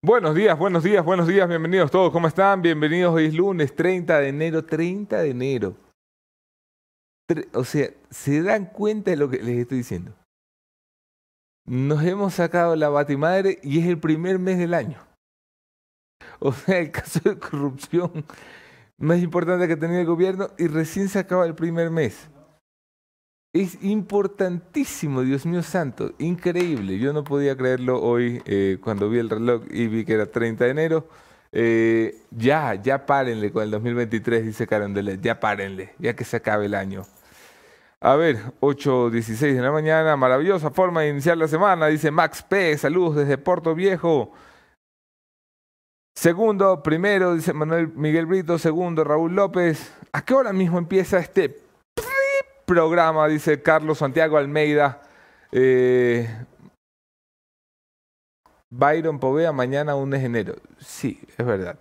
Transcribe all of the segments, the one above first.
Buenos días, buenos días, buenos días, bienvenidos todos, ¿cómo están? Bienvenidos, hoy es lunes 30 de enero, 30 de enero. O sea, ¿se dan cuenta de lo que les estoy diciendo? Nos hemos sacado la batimadre y es el primer mes del año. O sea, el caso de corrupción más importante que tenido el gobierno y recién se acaba el primer mes. Es importantísimo, Dios mío santo, increíble. Yo no podía creerlo hoy eh, cuando vi el reloj y vi que era 30 de enero. Eh, ya, ya párenle con el 2023, dice Carondelet, ya párenle, ya que se acabe el año. A ver, 8.16 de la mañana, maravillosa forma de iniciar la semana, dice Max P, saludos desde Puerto Viejo. Segundo, primero, dice Manuel Miguel Brito, segundo, Raúl López. ¿A qué hora mismo empieza este programa, dice Carlos Santiago Almeida. Eh, Byron Povea, mañana 1 de enero. Sí, es verdad.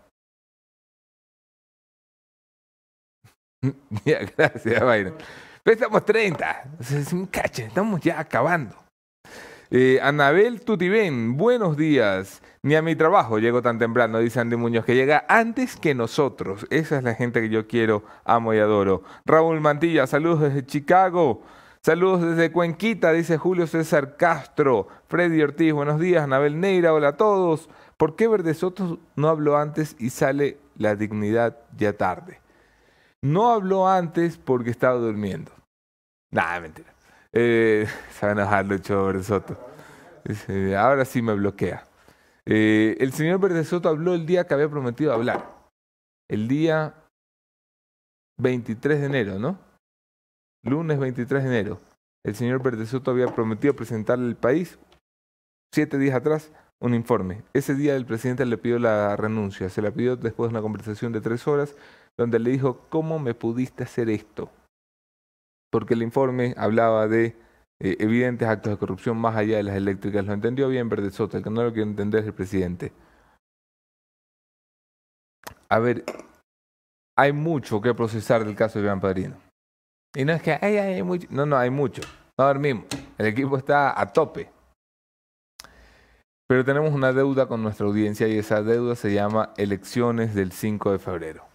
ya, gracias, Byron. Pero estamos 30. O sea, es un cacho, estamos ya acabando. Eh, Anabel Tutibén, buenos días. Ni a mi trabajo llego tan temprano, dice Andy Muñoz, que llega antes que nosotros. Esa es la gente que yo quiero, amo y adoro. Raúl Mantilla, saludos desde Chicago. Saludos desde Cuenquita, dice Julio César Castro. Freddy Ortiz, buenos días. Anabel Neira, hola a todos. ¿Por qué Verde Soto no habló antes y sale la dignidad ya tarde? No habló antes porque estaba durmiendo. Nada, mentira. Eh, se van a enojar Verde Soto. Ahora sí me bloquea. Eh, el señor Verde Soto habló el día que había prometido hablar. El día 23 de enero, ¿no? Lunes 23 de enero. El señor Verde Soto había prometido presentarle al país, siete días atrás, un informe. Ese día el presidente le pidió la renuncia. Se la pidió después de una conversación de tres horas, donde le dijo, ¿cómo me pudiste hacer esto? Porque el informe hablaba de eh, evidentes actos de corrupción más allá de las eléctricas. Lo entendió bien Verde Soto, el que no lo quiere entender es el presidente. A ver, hay mucho que procesar del caso de Gran Padrino. Y no es que ay, ay, hay mucho. No, no, hay mucho. No dormimos. El equipo está a tope. Pero tenemos una deuda con nuestra audiencia y esa deuda se llama elecciones del 5 de febrero.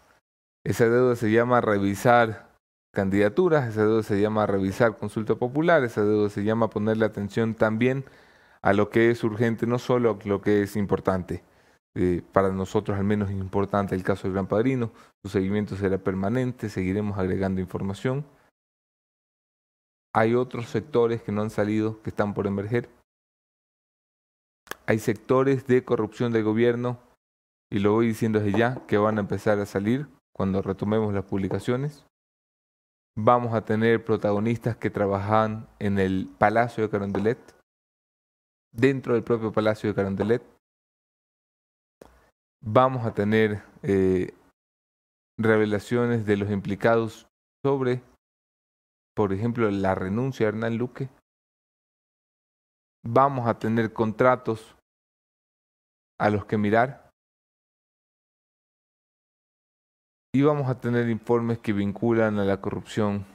Esa deuda se llama revisar candidaturas, esa deuda se llama revisar consulta popular, esa deuda se llama ponerle atención también a lo que es urgente, no solo a lo que es importante. Eh, para nosotros al menos es importante el caso del Gran Padrino, su seguimiento será permanente, seguiremos agregando información. Hay otros sectores que no han salido, que están por emerger. Hay sectores de corrupción del gobierno, y lo voy diciendo desde ya, que van a empezar a salir cuando retomemos las publicaciones. Vamos a tener protagonistas que trabajan en el Palacio de Carondelet, dentro del propio Palacio de Carondelet. Vamos a tener eh, revelaciones de los implicados sobre, por ejemplo, la renuncia de Hernán Luque. Vamos a tener contratos a los que mirar. Y vamos a tener informes que vinculan a la corrupción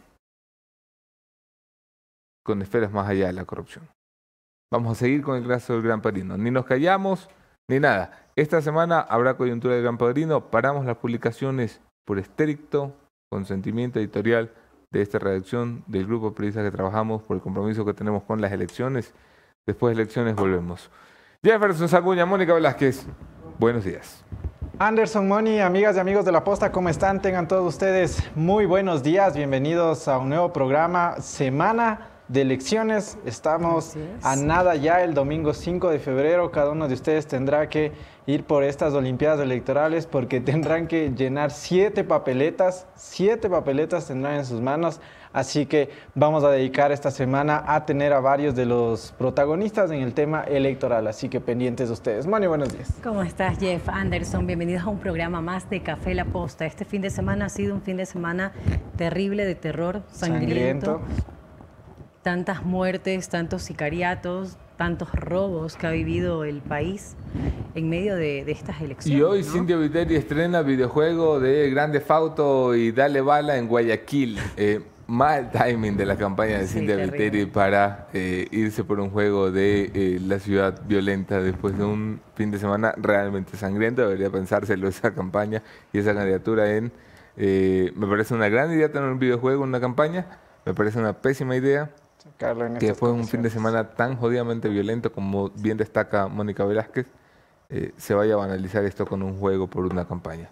con esferas más allá de la corrupción. Vamos a seguir con el caso del Gran Padrino. Ni nos callamos, ni nada. Esta semana habrá coyuntura del Gran Padrino. Paramos las publicaciones por estricto consentimiento editorial de esta redacción del grupo de periodistas que trabajamos por el compromiso que tenemos con las elecciones. Después de elecciones volvemos. Jefferson Saguña, Mónica Velázquez, buenos días. Anderson Moni, amigas y amigos de la posta, ¿cómo están? Tengan todos ustedes muy buenos días, bienvenidos a un nuevo programa, Semana de Elecciones. Estamos a nada ya el domingo 5 de febrero, cada uno de ustedes tendrá que ir por estas Olimpiadas Electorales porque tendrán que llenar siete papeletas, siete papeletas tendrán en sus manos. Así que vamos a dedicar esta semana a tener a varios de los protagonistas en el tema electoral. Así que pendientes de ustedes. Moni, buenos días. ¿Cómo estás, Jeff Anderson? Bienvenidos a un programa más de Café La Posta. Este fin de semana ha sido un fin de semana terrible de terror, sangriento. Tantas muertes, tantos sicariatos, tantos robos que ha vivido el país en medio de, de estas elecciones. Y hoy ¿no? Cintia Viteri estrena videojuego de Grande Fauto y Dale Bala en Guayaquil. Eh, mal timing de la campaña de Sí, Cintia. Viteri para eh, irse por un juego de eh, la ciudad violenta después de un fin de semana realmente sangriento. Debería pensárselo esa campaña y esa candidatura en... eh, me parece una gran idea tener un videojuego en una campaña. Me parece una pésima idea Sacarlo en que de un fin de semana tan jodidamente violento como bien destaca Mónica Velázquez, eh, se vaya a banalizar esto con un juego por una campaña.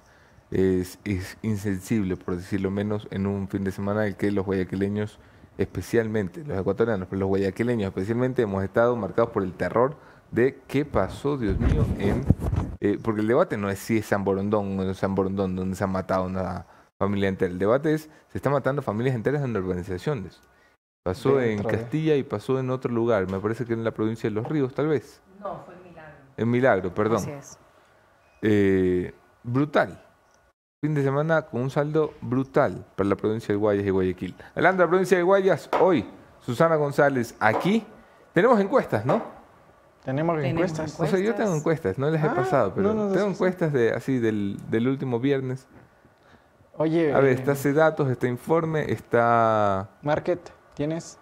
Es, es insensible, por decirlo menos, en un fin de semana en el que los guayaquileños, especialmente los ecuatorianos, pero los guayaquileños especialmente, hemos estado marcados por el terror de qué pasó, Dios mío, en... eh, porque el debate no es si es San Borondón o no es San Borondón donde se ha matado una familia entera. El debate es, se está matando familias enteras en urbanizaciones. Pasó en Castilla y pasó en otro lugar. Me parece que en la provincia de Los Ríos, tal vez. No, fue milagro. En Milagro, perdón. Así es. Eh, brutal. Fin de semana con un saldo brutal para la provincia de Guayas y Guayaquil. Hablando de la provincia de Guayas, hoy, Susana González, aquí tenemos encuestas, ¿no? Tenemos Tenemos encuestas. O sea, yo tengo encuestas, no les he Ah, pasado, pero no, no, tengo encuestas de así del, del último viernes. Oye, A ver, eh, está ese datos, está informe, está Market, ¿tienes?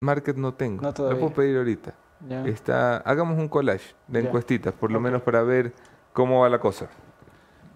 Market no tengo. No Lo todavía. puedo pedir ahorita. Ya. Está, hagamos un collage de Ya. encuestitas, por lo menos para ver cómo va la cosa.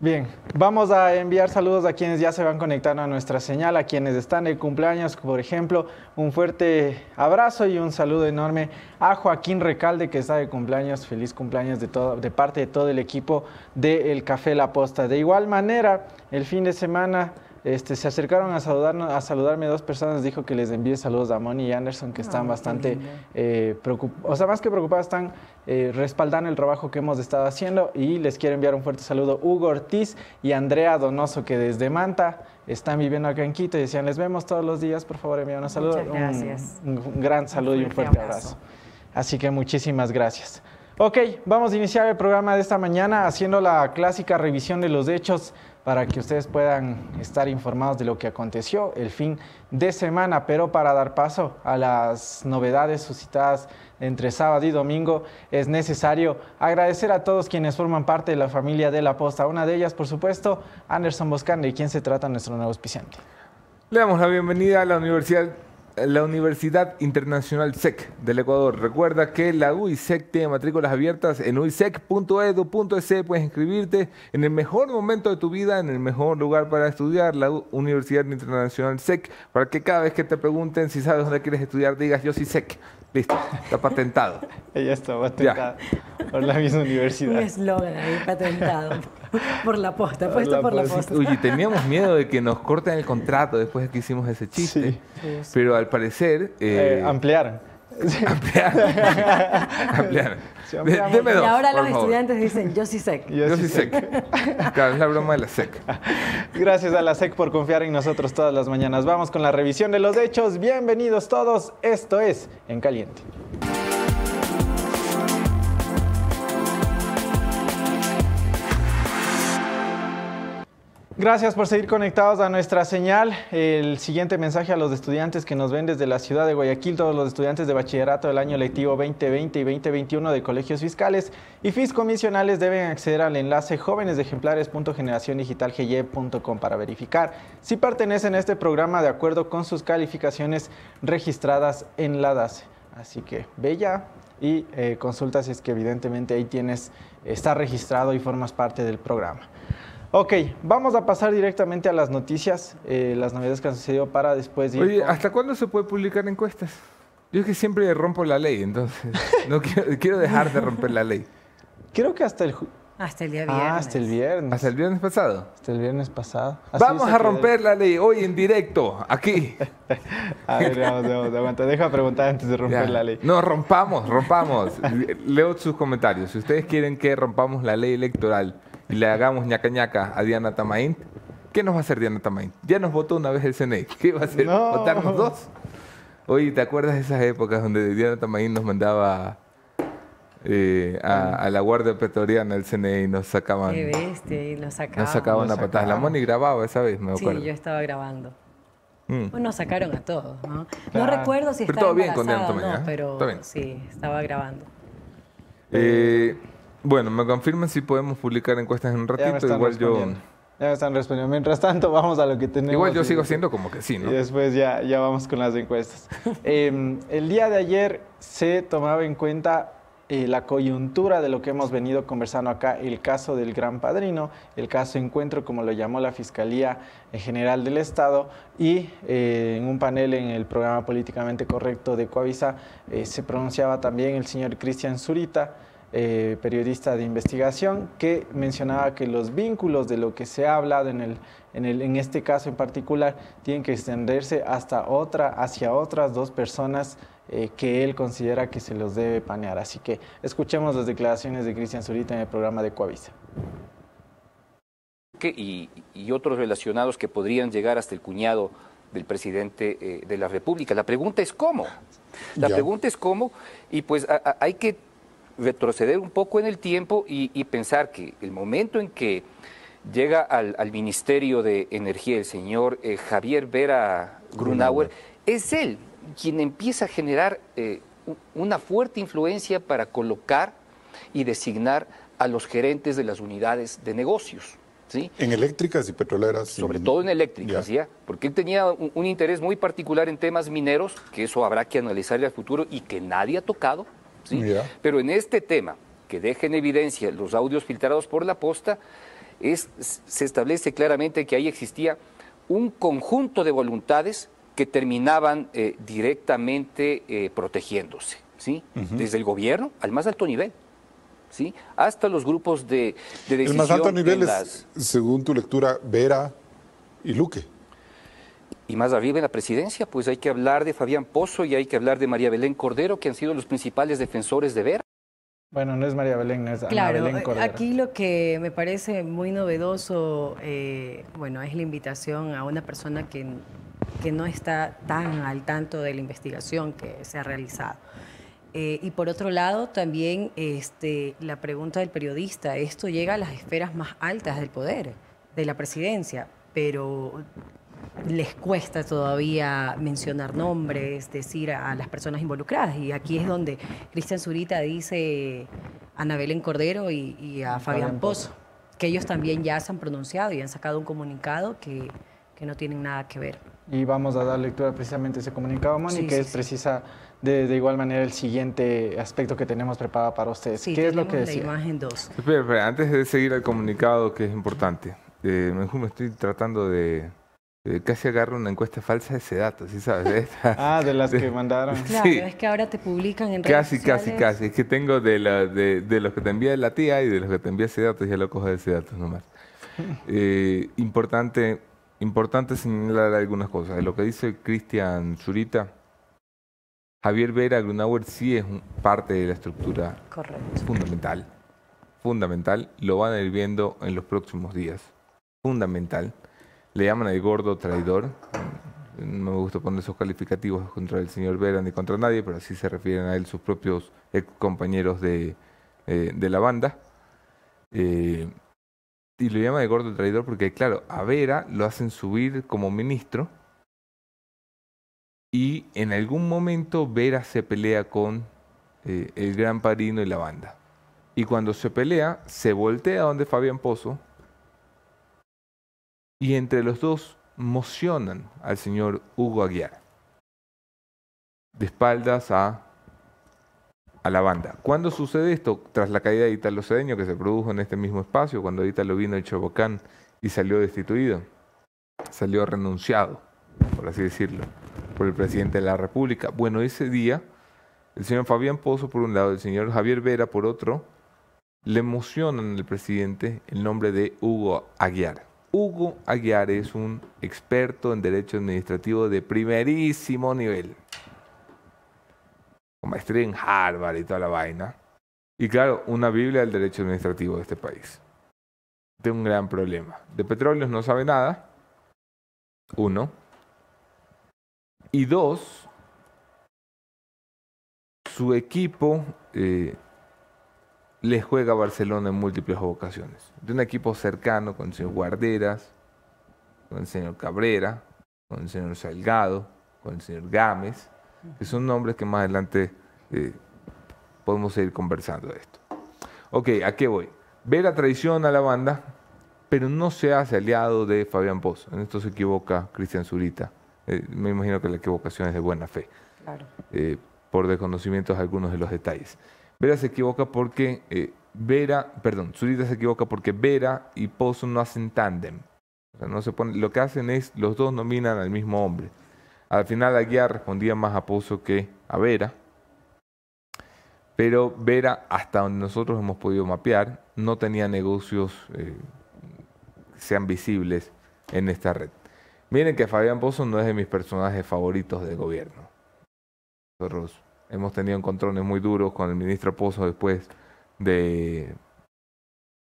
Bien, vamos a enviar saludos a quienes ya se van conectando a nuestra señal, a quienes están de cumpleaños, por ejemplo, un fuerte abrazo y un saludo enorme a Joaquín Recalde que está de cumpleaños, feliz cumpleaños de, todo, de parte de todo el equipo del Café La Posta. De igual manera, el fin de semana este, se acercaron a, saludarnos, a saludarme dos personas, dijo que les envíe saludos a Moni y Anderson que están Ah, qué bastante eh, preocup- o sea, más que preocupados, están eh, respaldando el trabajo que hemos estado haciendo y les quiero enviar un fuerte saludo Hugo Ortiz y Andrea Donoso que desde Manta están viviendo acá en Quito y decían, les vemos todos los días, por favor envíen un saludo. Muchas gracias. Un, un gran saludo y un fuerte fuerte abrazo. abrazo. Así que muchísimas gracias. Ok, vamos a iniciar el programa de esta mañana haciendo la clásica revisión de los hechos para que ustedes puedan estar informados de lo que aconteció el fin de semana, pero para dar paso a las novedades suscitadas entre sábado y domingo es necesario agradecer a todos quienes forman parte de la familia de la posta. Una de ellas, por supuesto, Anderson Boscan, de quien se trata nuestro nuevo auspiciante. Le damos la bienvenida a la Universidad, la Universidad Internacional SEC del Ecuador. Recuerda que la UISEC tiene matrículas abiertas en uisec.edu.es. Puedes inscribirte en el mejor momento de tu vida, en el mejor lugar para estudiar, la Universidad Internacional SEC, para que cada vez que te pregunten si sabes dónde quieres estudiar, digas yo sí SEC. Listo, está patentado. Ella está patentada por la misma Un universidad. eslogan ahí patentado por la posta, Por puesto la por la posta. Oye, teníamos miedo de que nos corten el contrato después de que hicimos ese chiste, Sí. Sí, sí. pero al parecer... Eh, eh, ampliaron. Ampliar. Ampliar. Y ahora por los favor. estudiantes dicen, yo sí sé. Yo Yo sí sec. Claro, es la broma de la sec. Gracias a la SEC por confiar en nosotros todas las mañanas. Vamos con la revisión de los hechos. Bienvenidos todos. Esto es En Caliente. Gracias por seguir conectados a nuestra señal. El siguiente mensaje a los estudiantes que nos ven desde la ciudad de Guayaquil, todos los estudiantes de bachillerato del año lectivo 2020 y 2021 de colegios fiscales y fiscomisionales deben acceder al enlace jóvenesejemplares.generaciondigitalgy.com para verificar si pertenecen a este programa de acuerdo con sus calificaciones registradas en la DACE. Así que ve ya y eh, consulta si es que evidentemente ahí tienes, está registrado y formas parte del programa. Ok, vamos a pasar directamente a las noticias, eh, las novedades que han sucedido para después ir Oye, con- ¿hasta cuándo se puede publicar encuestas? Yo es que siempre rompo la ley, entonces no quiero, quiero dejar de romper la ley. Creo que hasta el, ju- Hasta el día viernes. ah, hasta el viernes. Hasta el viernes pasado. Hasta el viernes pasado. Así Vamos dice a que- romper la ley hoy en directo, aquí. A ver, vamos, vamos, aguanta. Deja preguntar antes de romper Ya. la ley. No, rompamos, rompamos. Leo sus comentarios. Si ustedes quieren que rompamos la ley electoral y le hagamos ñaca ñaca a Diana Tamaín, ¿qué nos va a hacer Diana Tamaín? Ya nos votó una vez el CNE. ¿Qué va a hacer? No. ¿Votarnos dos? Oye, ¿te acuerdas de esas épocas donde Diana Tamaín nos mandaba eh, a, a la Guardia Pretoriana, el CNE, y nos sacaban, Qué bestia, y lo sacaban. nos sacaban a patadas? La. Moni grababa esa vez, me Sí, acuerdo. yo estaba grabando. Mm. Bueno, sacaron a todos, ¿no? No recuerdo si Pero estaba todo bien con Diana no, Tomaña, ¿eh? pero Todo bien. sí, estaba grabando. Eh, bueno, me confirman si podemos publicar encuestas en un ratito. Igual yo. Ya me están respondiendo. Mientras tanto, vamos a lo que tenemos. Igual yo sigo siendo como que sí, ¿no? Y después ya, ya vamos con las encuestas. Em, el día de ayer se tomaba en cuenta eh, la coyuntura de lo que hemos venido conversando acá, el caso del Gran Padrino, el caso Encuentro, como lo llamó la Fiscalía General del Estado, y eh, en un panel en el programa Políticamente Correcto de Coavisa eh, se pronunciaba también el señor Cristian Zurita, eh, periodista de investigación, que mencionaba que los vínculos de lo que se ha hablado en, el, en, el, en este caso en particular tienen que extenderse hasta otra, hacia otras dos personas eh, que él considera que se los debe panear. Así que escuchemos las declaraciones de Cristian Zurita en el programa de Coavisa. Y, y, otros relacionados que podrían llegar hasta el cuñado del presidente eh, de la República. La pregunta es cómo. La ya. pregunta es cómo, y pues a, a, hay que retroceder un poco en el tiempo y, y pensar que el momento en que llega al, al Ministerio de Energía el señor eh, Javier Vera Grunauer, es él quien empieza a generar eh, una fuerte influencia para colocar y designar a los gerentes de las unidades de negocios. ¿Sí? En eléctricas y petroleras. Sobre todo en eléctricas, ¿ya? ¿ya? Porque él tenía un, un, interés muy particular en temas mineros, que eso habrá que analizar al futuro y que nadie ha tocado, ¿sí? Yeah. Pero en este tema, que deja en evidencia los audios filtrados por la posta, es, se establece claramente que ahí existía un conjunto de voluntades que terminaban eh, directamente eh, protegiéndose, ¿sí? Uh -huh. Desde el gobierno al más alto nivel. ¿Sí? hasta los grupos de, de decisión. El más alto nivel es, las... según tu lectura, Vera y Luque. Y más arriba en la presidencia, pues hay que hablar de Fabián Pozo y hay que hablar de María Belén Cordero, que han sido los principales defensores de Vera. Bueno, no es María Belén, no es claro, Ana Belén Cordero. Aquí lo que me parece muy novedoso, eh, bueno, es la invitación a una persona que, que no está tan al tanto de la investigación que se ha realizado. Eh, y por otro lado, también este, la pregunta del periodista, esto llega a las esferas más altas del poder, de la presidencia, pero les cuesta todavía mencionar nombres, decir a las personas involucradas. Y aquí es donde Cristian Zurita dice a Ana Belén Cordero y, y a Fabián Pozo, que ellos también ya se han pronunciado y han sacado un comunicado que, que no tienen nada que ver. Y vamos a dar lectura precisamente a ese comunicado, Moni, sí, que sí, es precisa de, de, igual manera el siguiente aspecto que tenemos preparado para ustedes. Sí, ¿Qué es lo que la decía? imagen 2. Espera, espera, antes de seguir al comunicado que es importante, eh, me estoy tratando de, casi agarro una encuesta falsa de ese dato, ¿sí sabes? ah, de las que mandaron. Claro, sí. es que ahora te publican en redes Casi, sociales. casi, casi. Es que tengo de, la, de, de los que te envía la tía y de los que te envía ese dato, ya lo cojo de ese dato nomás. eh, importante, importante señalar algunas cosas. De lo que dice Cristian Zurita, Javier Vera Grunauer sí es un, parte de la estructura Correcto. fundamental. Fundamental. Lo van a ir viendo en los próximos días. Fundamental. Le llaman el gordo traidor. No me gusta poner esos calificativos contra el señor Vera ni contra nadie, pero así se refieren a él sus propios ex compañeros de, eh, la banda. Eh, y lo llaman el gordo traidor porque, claro, a Vera lo hacen subir como ministro y en algún momento Vera se pelea con eh, el gran padrino y la banda. Y cuando se pelea, se voltea donde Fabián Pozo y entre los dos mocionan al señor Hugo Aguiar de espaldas a, a la banda. ¿Cuándo sucede esto? Tras la caída de Italo Cedeño, que se produjo en este mismo espacio, cuando Italo vino el Chobocán y salió destituido, salió renunciado, por así decirlo por el presidente de la República. Bueno, ese día, el señor Fabián Pozo por un lado, el señor Javier Vera por otro, le emocionan al presidente el nombre de Hugo Aguiar. Hugo Aguiar es un experto en derecho administrativo de primerísimo nivel, con maestría en Harvard y toda la vaina. Y claro, una Biblia del derecho administrativo de este país. De un gran problema. De petróleos no sabe nada. Uno. Y dos, su equipo eh, le juega a Barcelona en múltiples ocasiones. De un equipo cercano con el señor Guarderas, con el señor Cabrera, con el señor Salgado, con el señor Gámez, que son nombres que más adelante eh, podemos seguir conversando de esto. Ok, ¿a qué voy? Ve la traición a la banda, pero no se hace aliado de Fabián Pozo. En esto se equivoca Cristian Zurita. Eh, me imagino que la equivocación es de buena fe, Claro. eh, por desconocimientos de algunos de los detalles. Vera se equivoca porque eh, Vera, perdón, Zurita se equivoca porque Vera y Pozo no hacen tándem. No se lo que hacen es los dos nominan al mismo hombre. Al final Aguiar respondía más a Pozo que a Vera. Pero Vera, hasta donde nosotros hemos podido mapear, no tenía negocios eh, que sean visibles en esta red. Miren que Fabián Pozo no es de mis personajes favoritos del gobierno. Nosotros hemos tenido encontrones muy duros con el ministro Pozo después de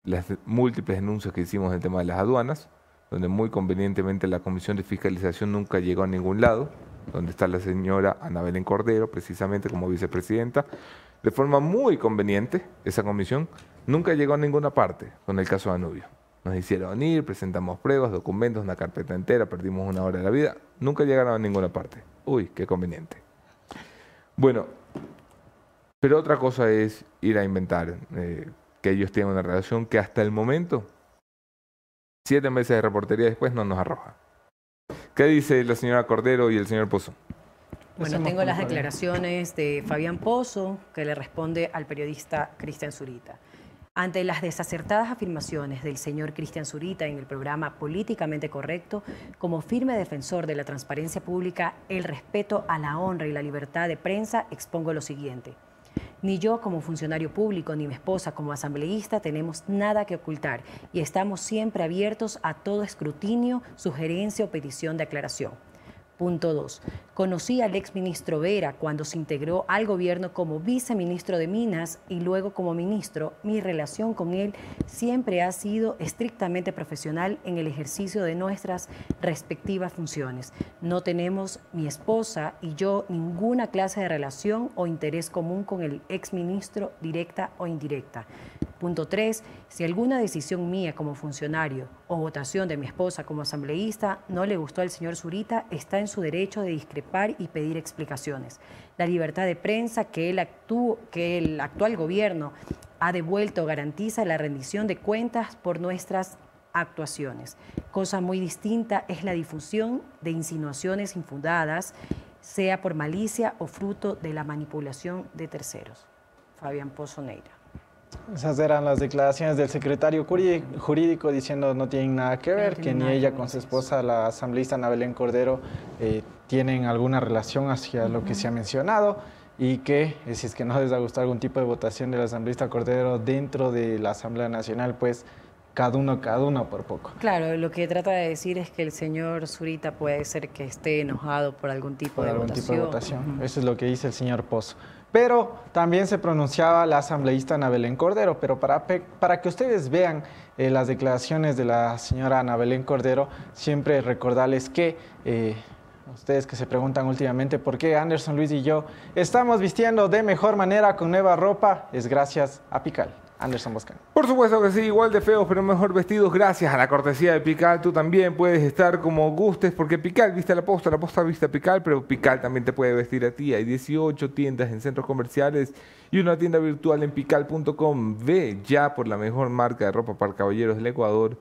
las múltiples denuncias que hicimos en el tema de las aduanas, donde muy convenientemente la Comisión de Fiscalización nunca llegó a ningún lado, donde está la señora Ana Belén precisamente como vicepresidenta. De forma muy conveniente, esa comisión nunca llegó a ninguna parte con el caso de Anubio. Nos hicieron ir, presentamos pruebas, documentos, una carpeta entera, perdimos una hora de la vida, nunca llegaron a ninguna parte. Uy, qué conveniente. Bueno, pero otra cosa es ir a inventar eh, que ellos tienen una relación que hasta el momento, siete meses de reportería después, no nos arroja. ¿Qué dice la señora Cordero y el señor Pozo? Bueno, tengo las declaraciones de Fabián Pozo, que le responde al periodista Cristian Zurita. Ante las desacertadas afirmaciones del señor Cristian Zurita en el programa Políticamente Correcto, como firme defensor de la transparencia pública, el respeto a la honra y la libertad de prensa, expongo lo siguiente. Ni yo como funcionario público ni mi esposa como asambleísta tenemos nada que ocultar y estamos siempre abiertos a todo escrutinio, sugerencia o petición de aclaración. Punto 2. Conocí al exministro Vera cuando se integró al gobierno como viceministro de Minas y luego como ministro. Mi relación con él siempre ha sido estrictamente profesional en el ejercicio de nuestras respectivas funciones. No tenemos, mi esposa y yo, ninguna clase de relación o interés común con el exministro, directa o indirecta. Punto 3. Si alguna decisión mía como funcionario o votación de mi esposa como asambleísta no le gustó al señor Zurita, está en su derecho de discrepar y pedir explicaciones. La libertad de prensa que el, actú- que el actual gobierno ha devuelto garantiza la rendición de cuentas por nuestras actuaciones. Cosa muy distinta es la difusión de insinuaciones infundadas, sea por malicia o fruto de la manipulación de terceros. Fabián Pozo Neira. Esas eran las declaraciones del secretario jurídico diciendo no tienen nada que ver, que ni ella con su esposa, la asambleísta Ana Belén Cordero, eh, tienen alguna relación hacia lo que se ha mencionado y que eh, si es que no les ha gustado algún tipo de votación de la asambleísta Cordero dentro de la Asamblea Nacional, pues cada uno, cada uno por poco. Claro, lo que trata de decir es que el señor Zurita puede ser que esté enojado por algún tipo, por de, algún votación. tipo de votación. Eso es lo que dice el señor Pozo. Pero también se pronunciaba la asambleísta Ana Belén Cordero, pero para, para que ustedes vean eh, las declaraciones de la señora Ana Belén Cordero, siempre recordarles que eh, ustedes que se preguntan últimamente por qué Anderson Luis y yo estamos vistiendo de mejor manera con nueva ropa, es gracias a Pical. Anderson Boscan. Por supuesto que sí, igual de feos, pero mejor vestidos. Gracias a la cortesía de Pical, tú también puedes estar como gustes, porque Pical viste a la posta, la posta viste a Pical, pero Pical también te puede vestir a ti. Hay 18 tiendas en centros comerciales y una tienda virtual en pical.com. Ve ya por la mejor marca de ropa para caballeros del Ecuador.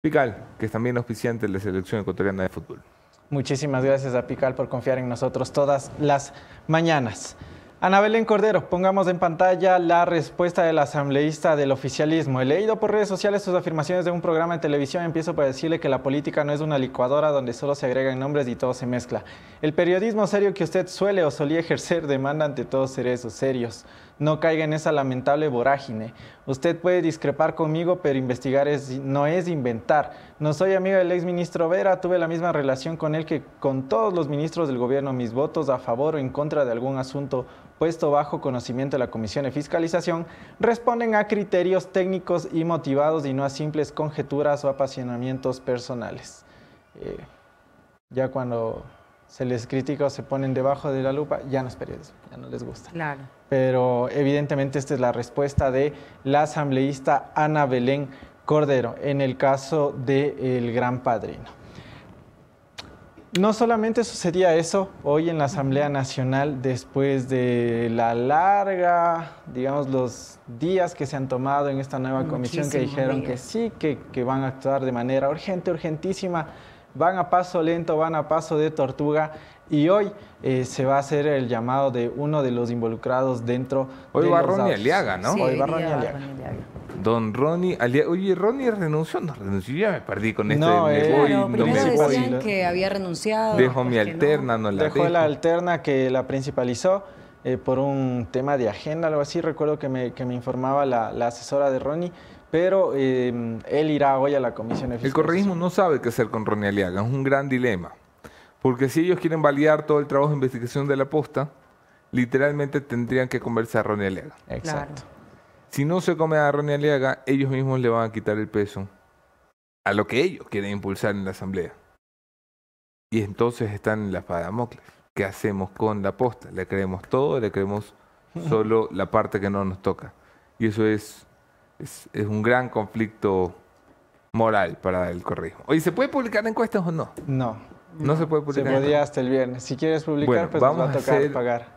Pical, que es también auspiciante de la selección ecuatoriana de fútbol. Muchísimas gracias a Pical por confiar en nosotros todas las mañanas. Ana Belén Cordero, pongamos en pantalla la respuesta del asambleísta del oficialismo. He leído por redes sociales sus afirmaciones de un programa de televisión. Empiezo por decirle que la política no es una licuadora donde solo se agregan nombres y todo se mezcla. El periodismo serio que usted suele o solía ejercer demanda ante todos seres serios. No caiga en esa lamentable vorágine. Usted puede discrepar conmigo, pero investigar es- no es inventar. No soy amigo del exministro Vera, tuve la misma relación con él que con todos los ministros del gobierno. Mis votos a favor o en contra de algún asunto puesto bajo conocimiento de la Comisión de Fiscalización responden a criterios técnicos y motivados y no a simples conjeturas o apasionamientos personales. Eh, ya cuando se les critica o se ponen debajo de la lupa, ya no es periodismo, ya no les gusta Claro. pero evidentemente esta es la respuesta de la asambleísta Ana Belén Cordero en el caso del Gran Padrino. No solamente sucedía eso, hoy en la Asamblea Nacional, después de la larga, digamos, los días que se han tomado en esta nueva comisión que dijeron que sí, que, que van a actuar de manera urgente, urgentísima, van a paso lento, van a paso de tortuga y hoy eh, se va a hacer el llamado de uno de los involucrados dentro Hoy de va los Ronnie. Aliaga, ¿no? Sí, Hoy va Ronnie Aliaga. Don Ronnie Aliaga. Oye, Ronnie renunció, no renunció, ya me perdí con este. No, me eh, voy, Claro, no primero me voy. voy. decían que había renunciado. Dejo mi después que no. alterna, no la Dejó dejo. la alterna que la principalizó eh, por un tema de agenda, algo así. Recuerdo que me, que me informaba la, la asesora de Ronnie, pero eh, él irá hoy a la comisión de El correísmo no sabe qué hacer con Ronnie Aliaga, es un gran dilema. Porque si ellos quieren validar todo el trabajo de investigación de la posta, literalmente tendrían que conversar a Ronnie Aliaga. Exacto. Si no se come a Ronnie Aliaga, ellos mismos le van a quitar el peso a lo que ellos quieren impulsar en la asamblea. Y entonces están en la espada de Damocles. ¿Qué hacemos con la posta? ¿Le creemos todo o le creemos solo la parte que no nos toca? Y eso es, es, es un gran conflicto moral para el correísmo. Oye, ¿se puede publicar encuestas o no? No, No, se puede se publicar. podía hasta el viernes. Si quieres publicar, Bueno, pues nos va a vamos tocar hacer- pagar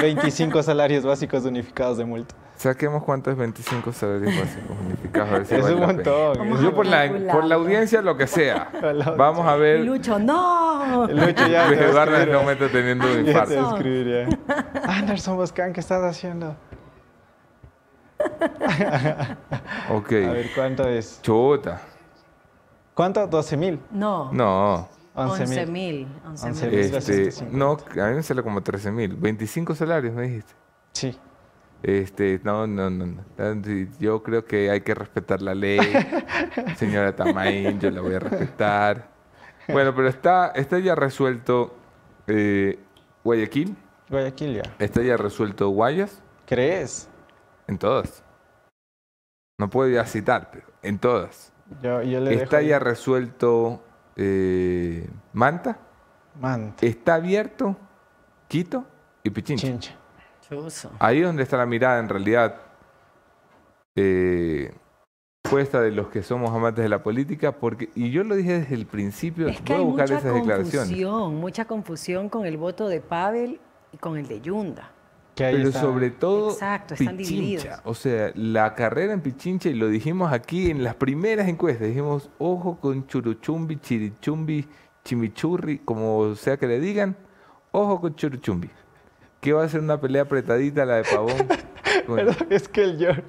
25 salarios básicos unificados de multa. Saquemos cuánto es 25 salarios básicos unificados. a ver si Es vale un montón. Vamos Yo por la, por la audiencia, lo que sea. Vamos a ver. Lucho, ¡no! Lucho ya te Eduardo en este momento teniendo un ya te infarto. va a escribir, ya. Anderson Boscan, ¿qué estás haciendo? Ok. A ver, ¿cuánto es? Chuta. ¿Cuánto? 12 mil. No. No. 11 11 mil. mil. 11 11 mil. Este, 350. no, a mí me sale como 13 mil. 25 salarios, me dijiste. Sí. Este, no, no, no, no. Yo creo que hay que respetar la ley. Señora Tamaín, yo la voy a respetar. Bueno, pero está, está ya resuelto eh, Guayaquil, Guayaquil ya. está ya resuelto Guayas, ¿Crees? En todas. No puedo ya citar, pero en todas. Yo, yo le Está dejo ya resuelto eh, Manta, Manta. está abierto Quito y Pichincha. Chincha. Ahí es donde está la mirada en realidad eh, puesta de los que somos amantes de la política, porque, y yo lo dije desde el principio, Es que voy a hay buscar mucha esas declaraciones. confusión, mucha confusión con el voto de Pavel y con el de Yunda. Que ahí Pero está. sobre todo Exacto, están Pichincha. divididos. O sea, la carrera en Pichincha, y lo dijimos aquí en las primeras encuestas, dijimos, ojo con Churuchumbi, Chirichumbi, Chimichurri, como sea que le digan, ojo con Churuchumbi. Que va a ser una pelea apretadita la de Pavón. con- Pero es que el George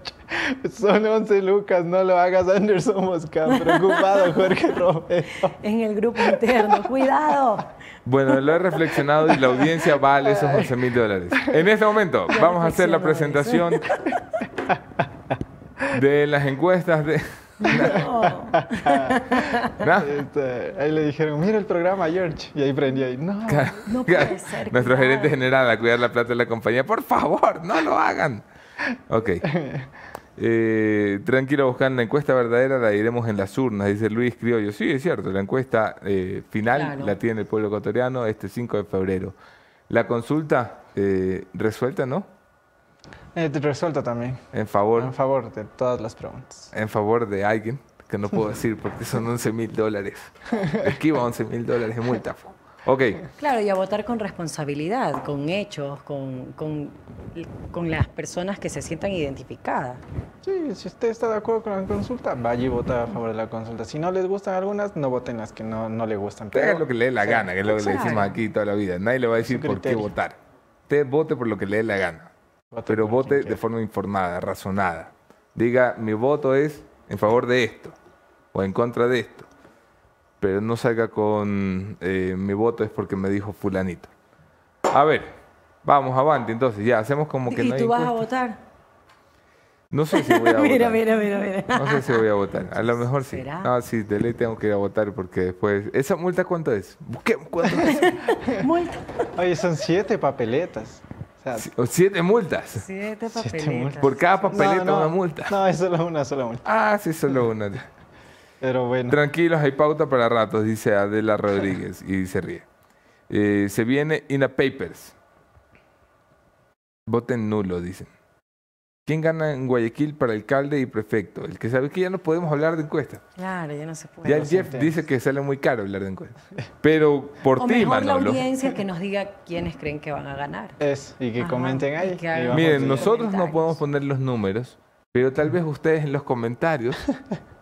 son 11 lucas, no lo hagas Anderson Moscán. Preocupado, Jorge Romero. En el grupo interno, cuidado. Bueno, lo he reflexionado y la audiencia vale esos 11 mil dólares. En este momento vamos a hacer la presentación de las encuestas de... No. ¿No? Este, ahí le dijeron, mira el programa, George. Y ahí prendió ahí, no. No puede ser, Nuestro gerente general a cuidar la plata de la compañía. Por favor, no lo hagan. Ok. Eh, tranquilo, buscan la encuesta verdadera, la iremos en las urnas, dice Luis Criollo. Sí, es cierto, la encuesta eh, final Claro. la tiene el pueblo ecuatoriano este 5 de febrero. La consulta eh, resuelta, ¿no? Eh, resuelto también. En favor, En favor de todas las preguntas. en favor de alguien, que no puedo decir porque son 11 mil dólares. Esquiva 11 mil dólares de multa. Ok. Claro, y a votar con responsabilidad, con hechos, con, con, con las personas que se sientan identificadas. Sí, si usted está de acuerdo con la consulta, vaya y vota a favor de la consulta. Si no les gustan algunas, no voten las que no, no le gustan. Pero, haga lo que le dé la sí, gana, que es lo que le decimos aquí toda la vida. Nadie le va a decir por qué votar. Usted vote por lo que le dé la gana, vote pero vote de forma informada, razonada. Diga, mi voto es en favor de esto o en contra de esto. Pero no salga con eh, mi voto es porque me dijo fulanito. A ver, vamos, avante entonces. Ya, hacemos como que ¿Y no hay tú vas a votar? No sé si voy a mira, votar. mira, mira, mira. No sé si voy a votar. A lo mejor sí. ¿Será? No, sí, de ley tengo que ir a votar porque después... ¿Esa multa cuánto es? Busquemos cuánto es. Multa. Oye, son siete papeletas. O sea, Siete multas. Siete Siete papeletas. multas. Por cada papeleta no, no, una multa. No, es solo una, solo multa. Ah, sí, solo una. Pero bueno. Tranquilos, hay pauta para ratos, dice Adela Rodríguez y se ríe. Eh, se viene INA Papers. Voten nulo, dicen. ¿Quién gana en Guayaquil para alcalde y prefecto? El que sabe que ya no podemos hablar de encuestas. Claro, ya no se puede. Ya el Jeff dice que sale muy caro hablar de encuestas. Pero por o ti, mejor la Manolo. audiencia que nos diga quiénes creen que van a ganar. Es, y que Ajá, comenten ahí. Miren, nosotros no podemos poner los números, pero tal vez ustedes en los comentarios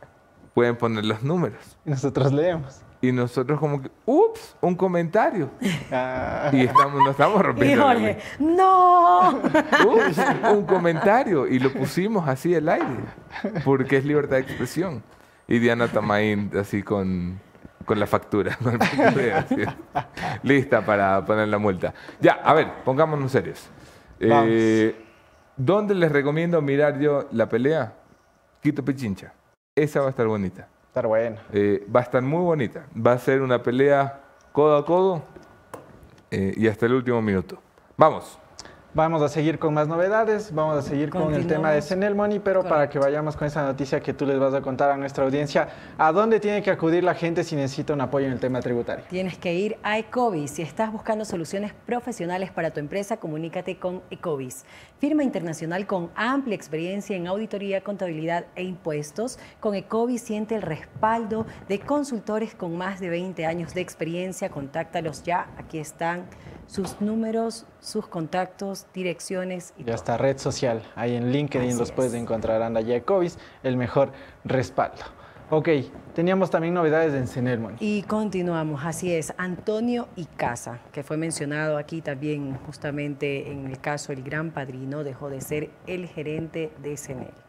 pueden poner los números. y nosotros leemos. Y nosotros como que, ups, un comentario. Ah, Y estamos, no estamos Y rompiendo. la Jorge, ¡no! Ups, un comentario y lo pusimos así al aire porque es libertad de expresión y Diana Tamaín así con, con la factura con el lista para poner la multa ya a ver pongámonos serios Eh, ¿dónde les recomiendo mirar yo la pelea? Quito Pichincha esa va a estar bonita. Estar bueno. Eh, va a estar muy bonita. Va a ser una pelea codo a codo eh, y hasta el último minuto. Vamos Vamos a seguir con más novedades, vamos a seguir con el tema de. Senel Money, pero para que vayamos con esa noticia que tú les vas a contar a nuestra audiencia, ¿a dónde tiene que acudir la gente si necesita un apoyo en el tema tributario? Tienes que ir a Ecovis. Si estás buscando soluciones profesionales para tu empresa, comunícate con Ecovis. Firma internacional con amplia experiencia en auditoría, contabilidad e impuestos. Con Ecovis siente el respaldo de consultores con más de 20 años de experiencia. Contáctalos ya. Aquí están sus números, sus contactos, direcciones y Ya está red social, ahí en LinkedIn Así los puedes es. encontrar, anda ya Ecovis, el mejor respaldo. Ok, teníamos también novedades en Senel Money. Y continuamos, así es, Antonio Icaza, que fue mencionado aquí también justamente en el caso El Gran Padrino, dejó de ser el gerente de CENEL.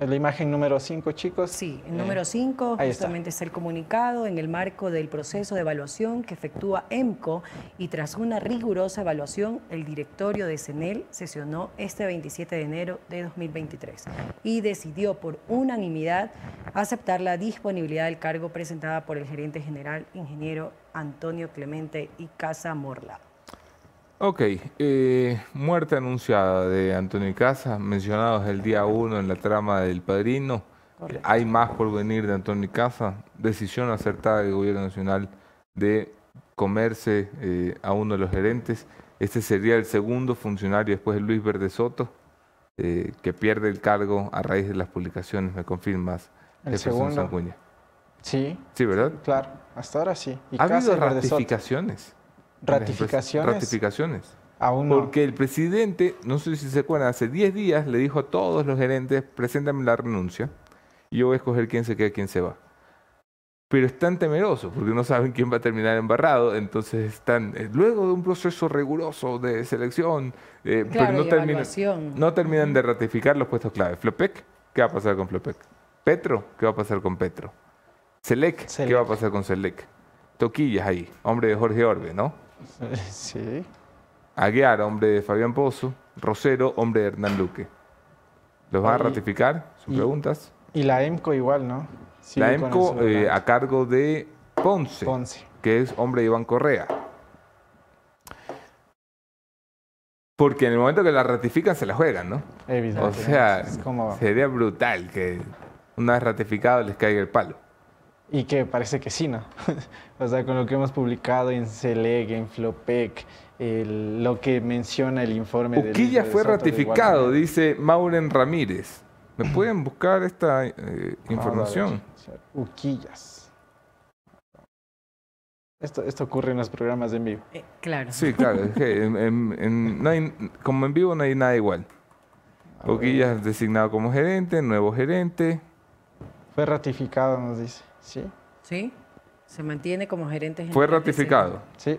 Es la imagen número 5, chicos. Sí, el Eh, número 5 ahí está. justamente es el comunicado en el marco del proceso de evaluación que efectúa EMCO y tras una rigurosa evaluación, el directorio de CENEL sesionó este 27 de enero de 2023 y decidió por unanimidad aceptar la disponibilidad del cargo presentada por el gerente general ingeniero Antonio Clemente y Casa Morla. Ok, eh, muerte anunciada de Antonio Casa, mencionados el día 1 en la trama del Padrino. Correcto. Hay más por venir de Antonio Casa. Decisión acertada del Gobierno Nacional de comerse eh, a uno de los gerentes. Este sería el segundo funcionario después de Luis Verde Soto, eh, que pierde el cargo a raíz de las publicaciones, me confirmas, El segundo. Sancuña. Sí, Sí, ¿verdad? claro, hasta ahora sí. Y Ha Casa habido ratificaciones. Ratificaciones. Ratificaciones. Aún no. Porque el presidente, no sé si se acuerdan, hace 10 días le dijo a todos los gerentes, preséntame la renuncia y yo voy a escoger quién se queda y quién se va. Pero están temerosos porque no saben quién va a terminar embarrado, entonces están, eh, luego de un proceso riguroso de selección, eh, Claro, pero no terminan, no terminan de ratificar los puestos clave. Flopec, ¿qué va a pasar con Flopec? Petro, ¿qué va a pasar con Petro? Selec, ¿qué va a pasar con Selec? Toquillas ahí, hombre de Jorge Orbe, ¿no? Sí. Aguiar, hombre de Fabián Pozo. Rosero, hombre de Hernán Luque. ¿Los van a ratificar? ¿Sus y- preguntas? Y la EMCO igual, ¿no? La EMCO eh, a cargo de Ponce, Ponce. que es hombre de Iván Correa. Porque en el momento que la ratifican se la juegan, ¿no? O Evidentemente. sea, como- sería brutal que una vez ratificado les caiga el palo. Y que parece que sí, ¿no? o sea, con lo que hemos publicado en CELEG, en Flopec, el- lo que menciona el informe de Uquilla Luis fue de ratificado, dice Mauren Ramírez. ¿Me pueden buscar esta eh, Vamos a ver. información? Uquillas. Esto, esto ocurre en los programas de en vivo. Eh, claro. Sí, claro. es que en- en- en- no hay- como en vivo no hay nada igual. Es designado como gerente, nuevo gerente. Fue ratificado, nos dice. Sí, ¿Sí? Se mantiene como gerente general. Fue de ratificado. sí.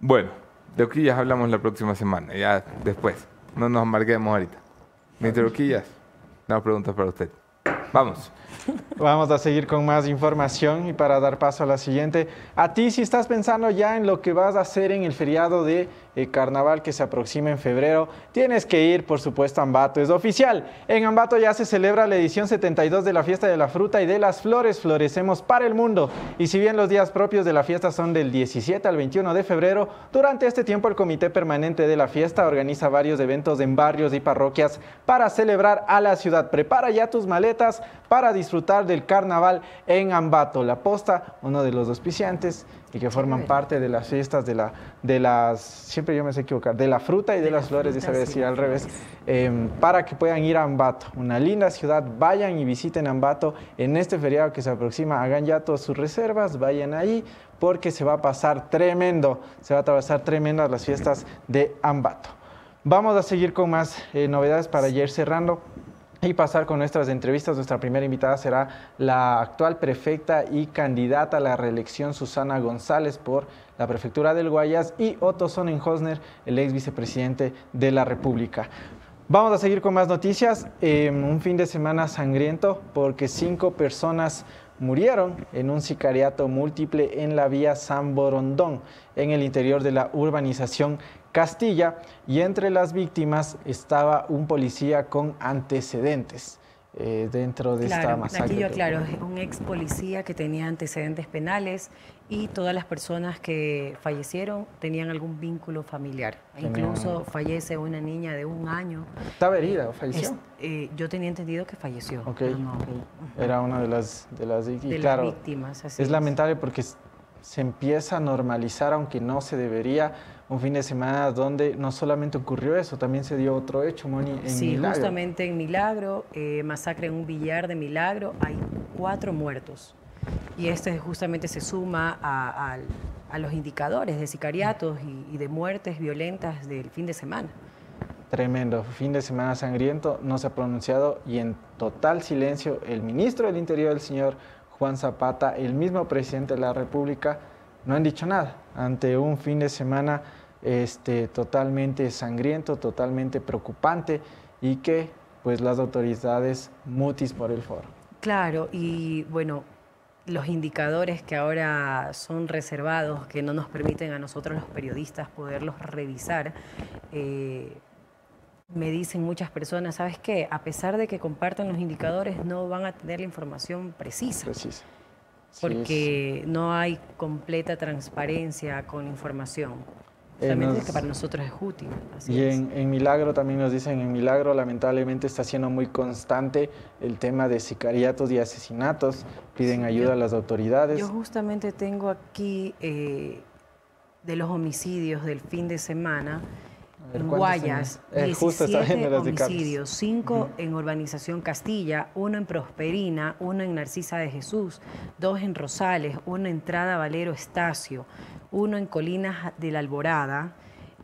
Bueno, de Oquillas hablamos la próxima semana, ya después. No nos amarguemos ahorita. Mister Oquillas, una pregunta para usted. Vamos. Vamos a seguir con más información y para dar paso a la siguiente. A ti, si estás pensando ya en lo que vas a hacer en el feriado de eh, carnaval que se aproxima en febrero, tienes que ir, por supuesto, a Ambato. Es oficial. En Ambato ya se celebra la edición 72 de la Fiesta de la Fruta y de las Flores. Florecemos para el mundo. Y si bien los días propios de la fiesta son del 17 al 21 de febrero, durante este tiempo el Comité Permanente de la Fiesta organiza varios eventos en barrios y parroquias para celebrar a la ciudad. Prepara ya tus maletas para disfrutar del carnaval en Ambato. La Posta, uno de los auspiciantes, y que forman parte de las fiestas de, la, de las, siempre yo me sé equivocar, de la fruta y de, las flores, dice decir al revés, em, para que puedan ir a Ambato, una linda ciudad, vayan y visiten Ambato en este feriado que se aproxima, hagan ya todas sus reservas, vayan ahí, porque se va a pasar tremendo, se va a pasar tremendas las fiestas de Ambato. Vamos a seguir con más eh, novedades para ir cerrando y pasar con nuestras entrevistas. Nuestra primera invitada será la actual prefecta y candidata a la reelección Susana González por la prefectura del Guayas y Otto Sonnenhosner, el ex vicepresidente de la República. Vamos a seguir con más noticias. Em, un fin de semana sangriento porque cinco personas murieron en un sicariato múltiple en la vía San Borondón, en el interior de la urbanización Castilla, y entre las víctimas estaba un policía con antecedentes. Eh, dentro de esta masacre. Aquí yo claro, es un ex policía que tenía antecedentes penales y todas las personas que fallecieron tenían algún vínculo familiar. Incluso fallece una niña de un año. ¿Estaba herida o falleció? Eh, yo tenía entendido que falleció. Era una de las, de las, víctimas. es lamentable porque se empieza a normalizar, aunque no se debería un fin de semana donde no solamente ocurrió eso, también se dio otro hecho, Moni, en sí, justamente en Milagro, eh, masacre en un billar de Milagro, hay cuatro muertos. Y este justamente se suma a, los indicadores de sicariatos y, de muertes violentas del fin de semana. Tremendo, fin de semana sangriento, no se ha pronunciado y en total silencio el ministro del Interior, el señor Juan Zapata, el mismo presidente de la República, no han dicho nada ante un fin de semana este, totalmente sangriento, totalmente preocupante y que pues las autoridades mutis por el foro. Claro, y bueno, los indicadores que ahora son reservados, que no nos permiten a nosotros los periodistas poderlos revisar, eh, me dicen muchas personas, ¿sabes qué? A pesar de que compartan los indicadores, no van a tener la información precisa. Precisa porque no hay completa transparencia con información. Solamente que para nosotros es útil. y en, Milagro también nos dicen, en Milagro lamentablemente está siendo muy constante el tema de sicariatos y asesinatos, piden ayuda a las autoridades. Yo justamente tengo aquí eh, de los homicidios del fin de semana, Guayas, 17 eh, homicidios, 5 en Urbanización Castilla, 1 en Prosperina, 1 en Narcisa de Jesús, 2 en Rosales, 1 en Entrada Valero Estacio, 1 en Colinas de la Alborada,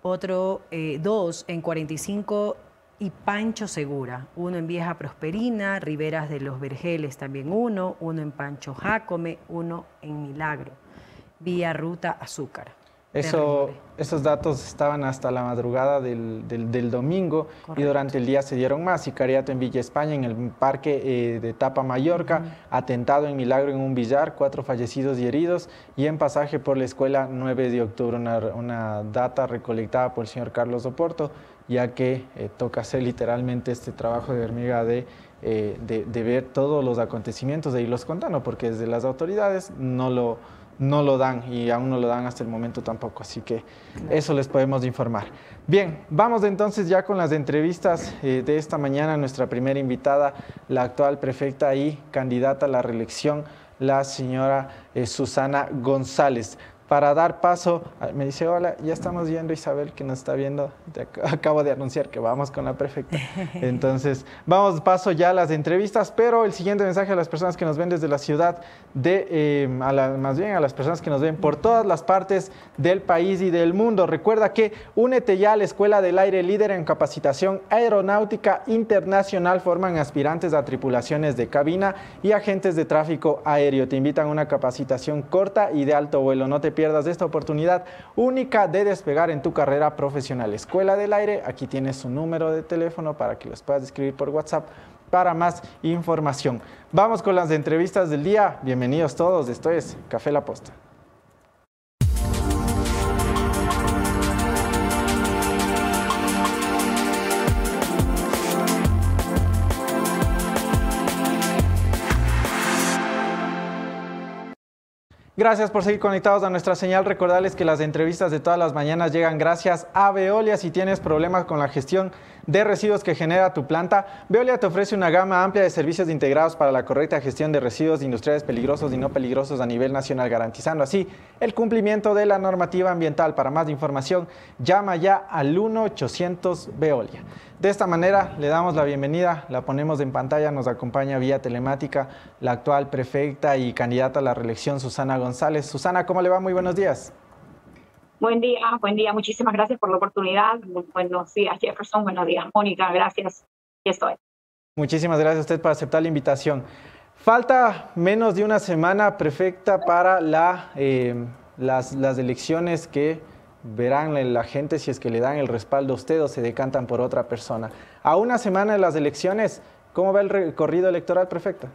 otro 2 eh, en 45 y Pancho Segura, uno en Vieja Prosperina, Riberas de los Vergeles también uno, uno en Pancho Jácome, uno en Milagro, vía Ruta Azúcar. Eso, esos datos estaban hasta la madrugada del, del, domingo y durante el día se dieron más. Sicariato en Villa España, en el parque eh, de Tapa Mallorca, atentado en Milagro en un billar, cuatro fallecidos y heridos y en pasaje por la escuela 9 de octubre, una, una data recolectada por el señor Carlos Oporto, ya que eh, toca hacer literalmente este trabajo de hormiga de, eh, de, de ver todos los acontecimientos, de irlos contando, porque desde las autoridades no lo no lo dan y aún no lo dan hasta el momento tampoco, así que eso les podemos informar. Bien, vamos entonces ya con las entrevistas eh, de esta mañana. Nuestra primera invitada, la actual prefecta y candidata a la reelección, la señora eh, Susana González para dar paso, me dice, hola, ya estamos viendo Isabel que nos está viendo, acabo de anunciar que vamos con la prefecta. Entonces, vamos paso ya a las entrevistas, pero el siguiente mensaje a las personas que nos ven desde la ciudad de, em, a más bien a las personas que nos ven por todas las partes del país y del mundo. Recuerda que únete ya a la Escuela del Aire líder en capacitación aeronáutica internacional, forman aspirantes a tripulaciones de cabina y agentes de tráfico aéreo. Te invitan a una capacitación corta y de alto vuelo. No te pierdas esta oportunidad única de despegar en tu carrera profesional. Escuela del Aire, aquí tienes su número de teléfono para que los puedas escribir por WhatsApp para más información. Vamos con las entrevistas del día. Bienvenidos todos, esto es Café La Posta. Gracias por seguir conectados a nuestra señal. Recordarles que las entrevistas de todas las mañanas llegan gracias a Veolia. Si tienes problemas con la gestión de residuos que genera tu planta, Veolia te ofrece una gama amplia de servicios integrados para la correcta gestión de residuos industriales peligrosos y no peligrosos a nivel nacional, garantizando así el cumplimiento de la normativa ambiental. Para más información, llama ya al 1-800 Veolia. De esta manera le damos la bienvenida, la ponemos en pantalla, nos acompaña vía telemática la actual prefecta y candidata a la reelección, Susana González. Susana, ¿cómo le va? Muy buenos días. Buen día, buen día. Muchísimas gracias por la oportunidad. Buenos días, Jefferson. Buenos días, Mónica. Gracias. Estoy. Muchísimas gracias a usted por aceptar la invitación. Falta menos de una semana, prefecta, para eh, las, las elecciones que verán la gente si es que le dan el respaldo a usted o se decantan por otra persona. A una semana de las elecciones, ¿cómo va el recorrido electoral, prefecta?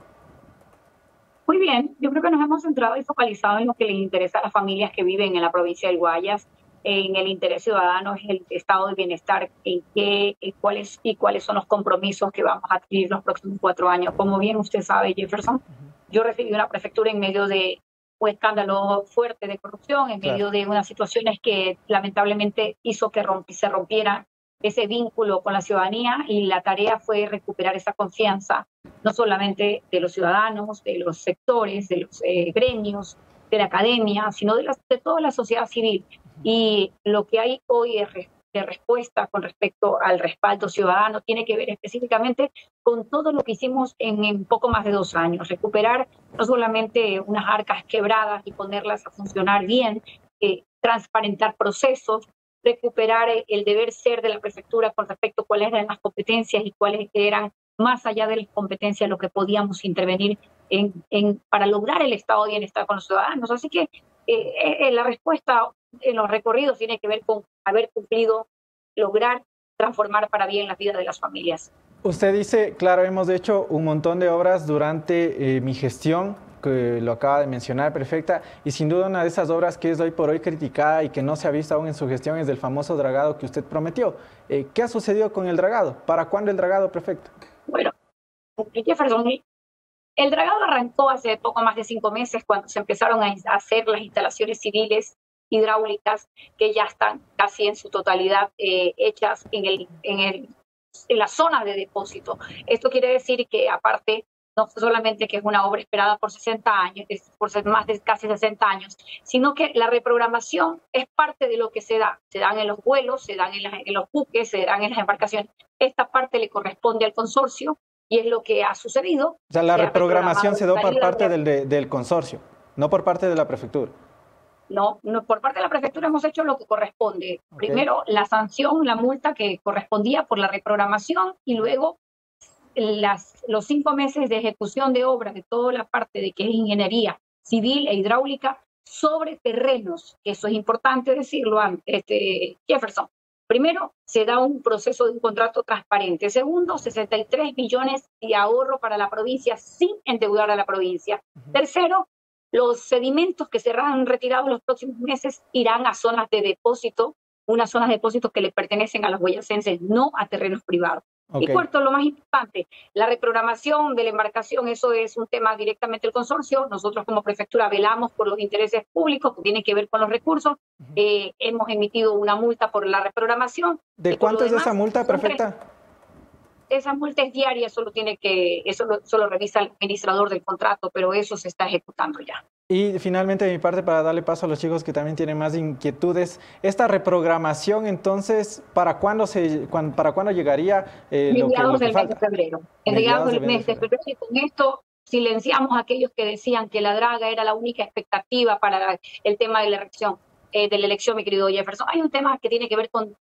Muy bien, yo creo que nos hemos centrado y focalizado en lo que les interesa a las familias que viven en la provincia del Guayas, en el interés ciudadano, es el estado de bienestar, en qué, cuáles y cuáles son los compromisos que vamos a adquirir los próximos cuatro años. Como bien usted sabe, Jefferson, yo recibí una prefectura en medio de un escándalo fuerte de corrupción, en medio de unas situaciones que lamentablemente hizo que se rompiera ese vínculo con la ciudadanía y la tarea fue recuperar esa confianza, no solamente de los ciudadanos, de los sectores, de los eh, gremios, de la academia, sino de, de toda la sociedad civil. Y lo que hay hoy es de respuesta con respecto al respaldo ciudadano tiene que ver específicamente con todo lo que hicimos en, poco más de dos años. Recuperar no solamente unas arcas quebradas y ponerlas a funcionar bien, eh, transparentar procesos, recuperar el deber ser de la prefectura con respecto a cuáles eran las competencias y cuáles eran más allá de las competencias lo que podíamos intervenir en, en para lograr el estado de bienestar con los ciudadanos. Así que eh, eh, la respuesta en los recorridos tiene que ver con haber cumplido, lograr transformar para bien la vida de las familias. Usted dice, claro, hemos hecho un montón de obras durante eh, mi gestión, que lo acaba de mencionar, perfecta, y sin duda una de esas obras que es hoy por hoy criticada y que no se ha visto aún en su gestión es del famoso dragado que usted prometió. Eh, ¿Qué ha sucedido con el dragado? ¿Para cuándo el dragado, perfecto? Bueno, Jefferson, el dragado arrancó hace poco más de cinco meses cuando se empezaron a hacer las instalaciones civiles hidráulicas que ya están casi en su totalidad eh, hechas en, el, en, el, en la zona de depósito. Esto quiere decir que aparte no solamente que es una obra esperada por 60 años, por más de casi 60 años, sino que la reprogramación es parte de lo que se da. Se dan en los vuelos, se dan en, en los buques, se dan en las embarcaciones. Esta parte le corresponde al consorcio y es lo que ha sucedido. O sea, la reprogramación se da por parte del, del consorcio, no por parte de la prefectura. No, no, por parte de la prefectura hemos hecho lo que corresponde. Primero, la sanción, la multa que correspondía por la reprogramación y luego las, los cinco meses de ejecución de obras de toda la parte de que es ingeniería civil e hidráulica sobre terrenos, eso es importante decirlo, este, Jefferson. Primero, se da un proceso de un contrato transparente. Segundo, 63 millones de ahorro para la provincia sin endeudar a la provincia. Tercero, los sedimentos que serán retirados los próximos meses irán a zonas de depósito, unas zonas de depósito que le pertenecen a los boyacenses, no a terrenos privados. Y cuarto, lo más importante, la reprogramación de la embarcación, eso es un tema directamente del consorcio. Nosotros como prefectura velamos por los intereses públicos que tienen que ver con los recursos. Eh, hemos emitido una multa por la reprogramación. ¿De cuánto es esa multa, prefecta? esa multa es diaria, solo tiene que, eso lo, solo revisa el administrador del contrato, pero eso se está ejecutando ya. Y finalmente de mi parte, para darle paso a los chicos que también tienen más inquietudes, esta reprogramación entonces, ¿para cuándo, se, para cuándo llegaría eh, lo que, lo del mes de febrero. Mediados del mes de febrero y con esto silenciamos a aquellos que decían que la draga era la única expectativa para el tema de la elección, eh, de la elección, mi querido Jefferson. Hay un tema que tiene que ver con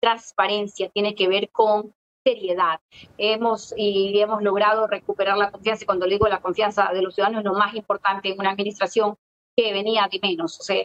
transparencia, tiene que ver con seriedad. Hemos y hemos logrado recuperar la confianza, y cuando digo la confianza de los ciudadanos, es lo más importante en una administración que venía de menos, o sea,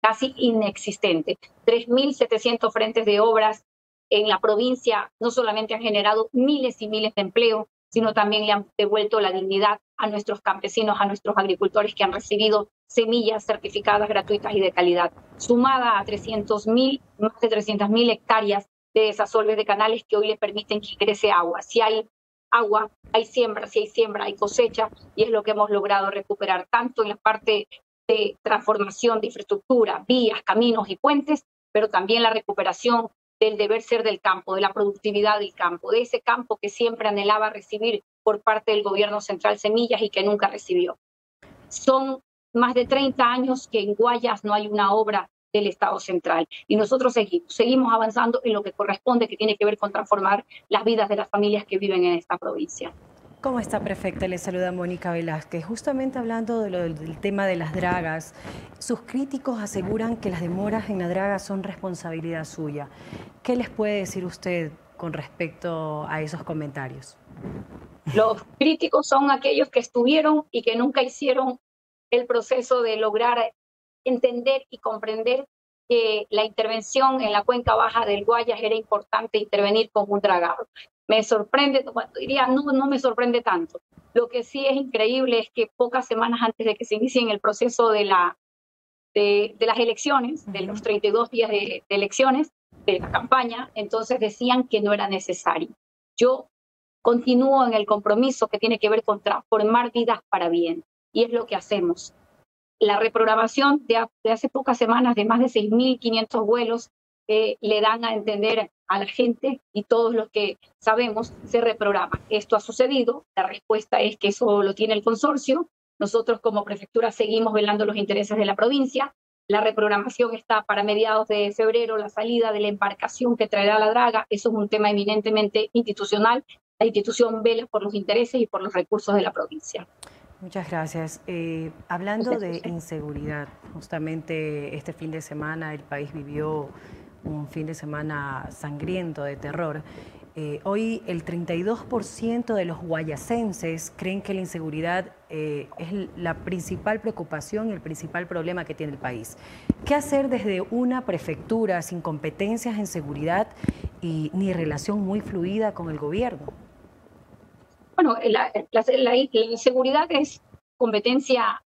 casi inexistente. 3.700 frentes de obras en la provincia no solamente han generado miles y miles de empleo, sino también le han devuelto la dignidad a nuestros campesinos, a nuestros agricultores que han recibido semillas certificadas gratuitas y de calidad, sumada a 300.000, más de 300.000 hectáreas de desasolves de canales que hoy le permiten que ingrese agua. Si hay agua, hay siembra, si hay siembra, hay cosecha, y es lo que hemos logrado recuperar tanto en la parte de transformación de infraestructura, vías, caminos y puentes, pero también la recuperación del deber ser del campo, de la productividad del campo, de ese campo que siempre anhelaba recibir por parte del gobierno central semillas y que nunca recibió. Son más de 30 años que en Guayas no hay una obra del Estado central y nosotros seguimos, seguimos avanzando en lo que corresponde, que tiene que ver con transformar las vidas de las familias que viven en esta provincia. ¿Cómo está, prefecta? Le saluda Mónica Velázquez. Justamente hablando del tema de las dragas, sus críticos aseguran que las demoras en la draga son responsabilidad suya. ¿Qué les puede decir usted con respecto a esos comentarios? Los críticos son aquellos que estuvieron y que nunca hicieron el proceso de lograr entender y comprender que la intervención en la cuenca baja del Guayas era importante intervenir con un dragado me sorprende, diría, no, no me sorprende tanto. Lo que sí es increíble es que pocas semanas antes de que se inicie el proceso de, la, de, las elecciones, de los 32 días de, de, elecciones, de la campaña, entonces decían que no era necesario. Yo continúo en el compromiso que tiene que ver con transformar vidas para bien, y es lo que hacemos. La reprogramación de, hace pocas semanas de más de 6.500 vuelos le dan a entender a la gente y todos los que sabemos se reprograma. Esto ha sucedido, la respuesta es que eso lo tiene el consorcio, nosotros como prefectura seguimos velando los intereses de la provincia, la reprogramación está para mediados de febrero, la salida de la embarcación que traerá la draga, eso es un tema eminentemente institucional, la institución vela por los intereses y por los recursos de la provincia. Muchas gracias. Eh, hablando de inseguridad, justamente este fin de semana el país vivió un fin de semana sangriento de terror. Eh, hoy el 32% de los guayacenses creen que la inseguridad eh, es la principal preocupación y el principal problema que tiene el país. ¿Qué hacer desde una prefectura sin competencias en seguridad y ni relación muy fluida con el gobierno? Bueno, la, la inseguridad es competencia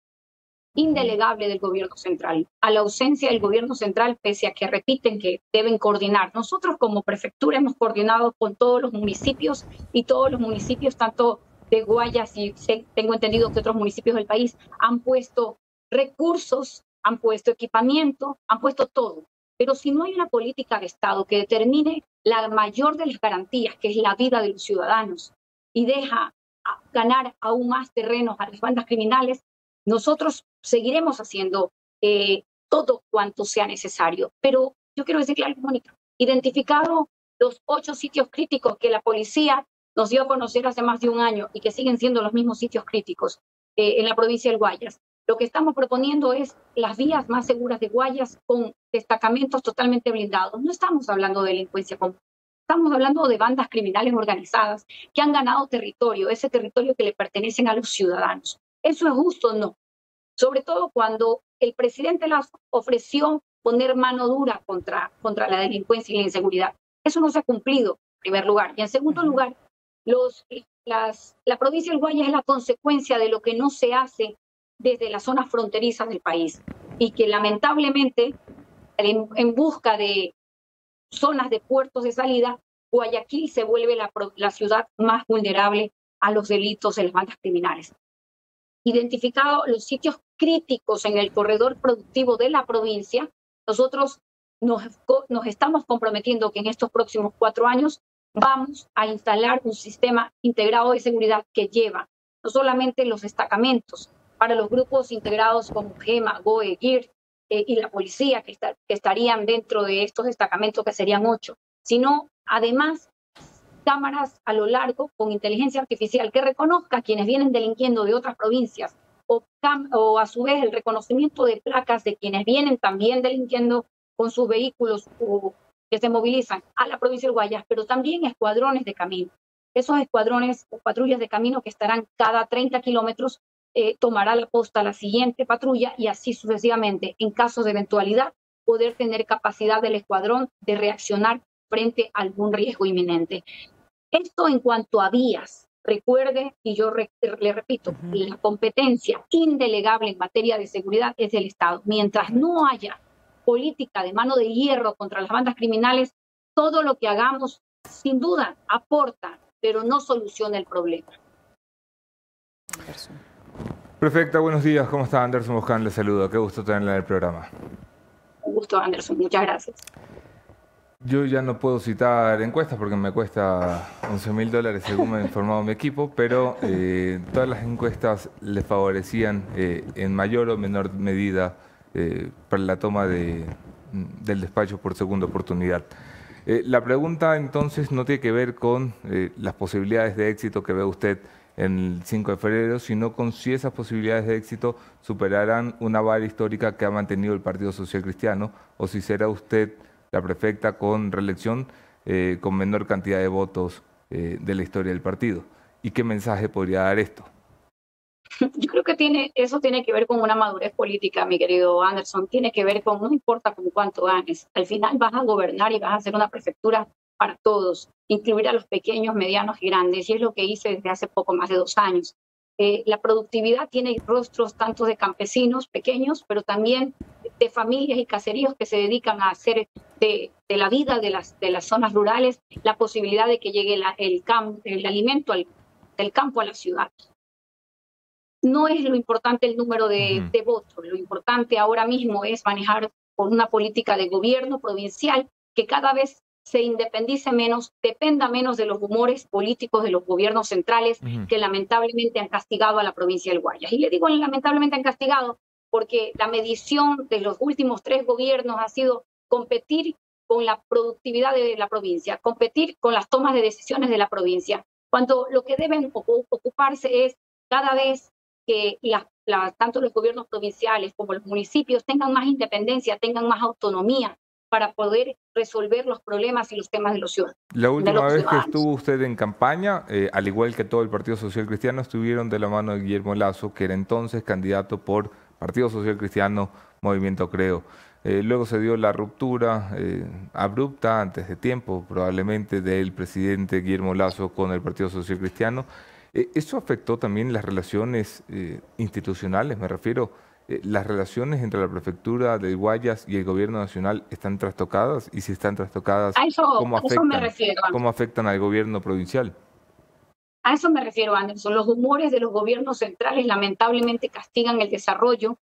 indelegable del gobierno central, a la ausencia del gobierno central, pese a que repiten que deben coordinar. Nosotros como prefectura hemos coordinado con todos los municipios y todos los municipios, tanto de Guayas y tengo entendido que otros municipios del país, han puesto recursos, han puesto equipamiento, han puesto todo. Pero si no hay una política de Estado que determine la mayor de las garantías, que es la vida de los ciudadanos, y deja ganar aún más terrenos a las bandas criminales, nosotros seguiremos haciendo eh, todo cuanto sea necesario. Pero yo quiero decirle algo, Mónica. Identificado los ocho sitios críticos que la policía nos dio a conocer hace más de un año y que siguen siendo los mismos sitios críticos eh, en la provincia del Guayas. Lo que estamos proponiendo es las vías más seguras de Guayas con destacamentos totalmente blindados. No estamos hablando de delincuencia común. Estamos hablando de bandas criminales organizadas que han ganado territorio, ese territorio que le pertenecen a los ciudadanos. ¿Eso es justo? No. Sobre todo cuando el presidente las ofreció poner mano dura contra, contra la delincuencia y la inseguridad. Eso no se ha cumplido, en primer lugar. Y en segundo lugar, los, las, la provincia del Guaya es la consecuencia de lo que no se hace desde las zonas fronterizas del país y que lamentablemente en, en busca de zonas de puertos de salida, Guayaquil se vuelve la, la ciudad más vulnerable a los delitos de las bandas criminales. Identificado los sitios críticos en el corredor productivo de la provincia, nosotros nos, nos estamos comprometiendo que en estos próximos cuatro años vamos a instalar un sistema integrado de seguridad que lleva no solamente los destacamentos para los grupos integrados como GEMA, GOE, GIR eh, y la policía que, estarían dentro de estos destacamentos que serían ocho, sino además cámaras a lo largo con inteligencia artificial que reconozca a quienes vienen delinquiendo de otras provincias o, o, a su vez el reconocimiento de placas de quienes vienen también delinquiendo con sus vehículos o que se movilizan a la provincia de Guayas, pero también escuadrones de camino. Esos escuadrones o patrullas de camino que estarán cada 30 kilómetros eh, tomará la posta la siguiente patrulla y así sucesivamente. En caso de eventualidad, poder tener capacidad del escuadrón de reaccionar frente a algún riesgo inminente. Esto en cuanto a vías. Recuerde, y yo le repito, la competencia indelegable en materia de seguridad es del Estado. Mientras no haya política de mano de hierro contra las bandas criminales, todo lo que hagamos, sin duda, aporta, pero no soluciona el problema. Perfecto, buenos días. ¿Cómo está Anderson Boscan? Le saludo. Qué gusto tenerla en el programa. Un gusto, Anderson. Muchas gracias. Yo ya no puedo citar encuestas porque me cuesta 11 mil dólares según me ha informado mi equipo, pero eh, todas las encuestas le favorecían eh, en mayor o menor medida eh, para la toma de, del despacho por segunda oportunidad. la pregunta entonces no tiene que ver con las posibilidades de éxito que ve usted en el 5 de febrero, sino con si esas posibilidades de éxito superarán una vara histórica que ha mantenido el Partido Social Cristiano o si será usted la prefecta con reelección eh, con menor cantidad de votos eh, de la historia del partido. ¿Y qué mensaje podría dar esto? Yo creo que tiene, eso tiene que ver con una madurez política, mi querido Anderson. Tiene que ver con, no importa con cuánto ganes, al final vas a gobernar y vas a hacer una prefectura para todos, incluir a los pequeños, medianos y grandes. Y es lo que hice desde hace poco más de dos años. Eh, la productividad tiene rostros tanto de campesinos pequeños, pero también de familias y caseríos que se dedican a hacer de, la vida de las, de las zonas rurales la posibilidad de que llegue el, el alimento del campo a la ciudad. No es lo importante el número de, de votos, lo importante ahora mismo es manejar con una política de gobierno provincial que cada vez se independice menos, dependa menos de los humores políticos de los gobiernos centrales que lamentablemente han castigado a la provincia del Guayas. Y le digo lamentablemente han castigado porque la medición de los últimos tres gobiernos ha sido competir con la productividad de la provincia, competir con las tomas de decisiones de la provincia, cuando lo que deben ocuparse es cada vez que tanto los gobiernos provinciales como los municipios tengan más independencia, tengan más autonomía, para poder resolver los problemas y los temas de los ciudadanos. La última vez que estuvo usted en campaña, eh, al igual que todo el Partido Social Cristiano, estuvieron de la mano de Guillermo Lazo, que era entonces candidato por Partido Social Cristiano, Movimiento Creo. Eh, luego se dio la ruptura eh, abrupta, antes de tiempo probablemente, del presidente Guillermo Lazo con el Partido Social Cristiano. ¿Eso afectó también las relaciones institucionales? Me refiero eh, las relaciones entre la prefectura de Guayas y el gobierno nacional están trastocadas y si están trastocadas, ¿cómo, afectan, al gobierno provincial? A eso me refiero, Anderson. Los humores de los gobiernos centrales lamentablemente castigan el desarrollo,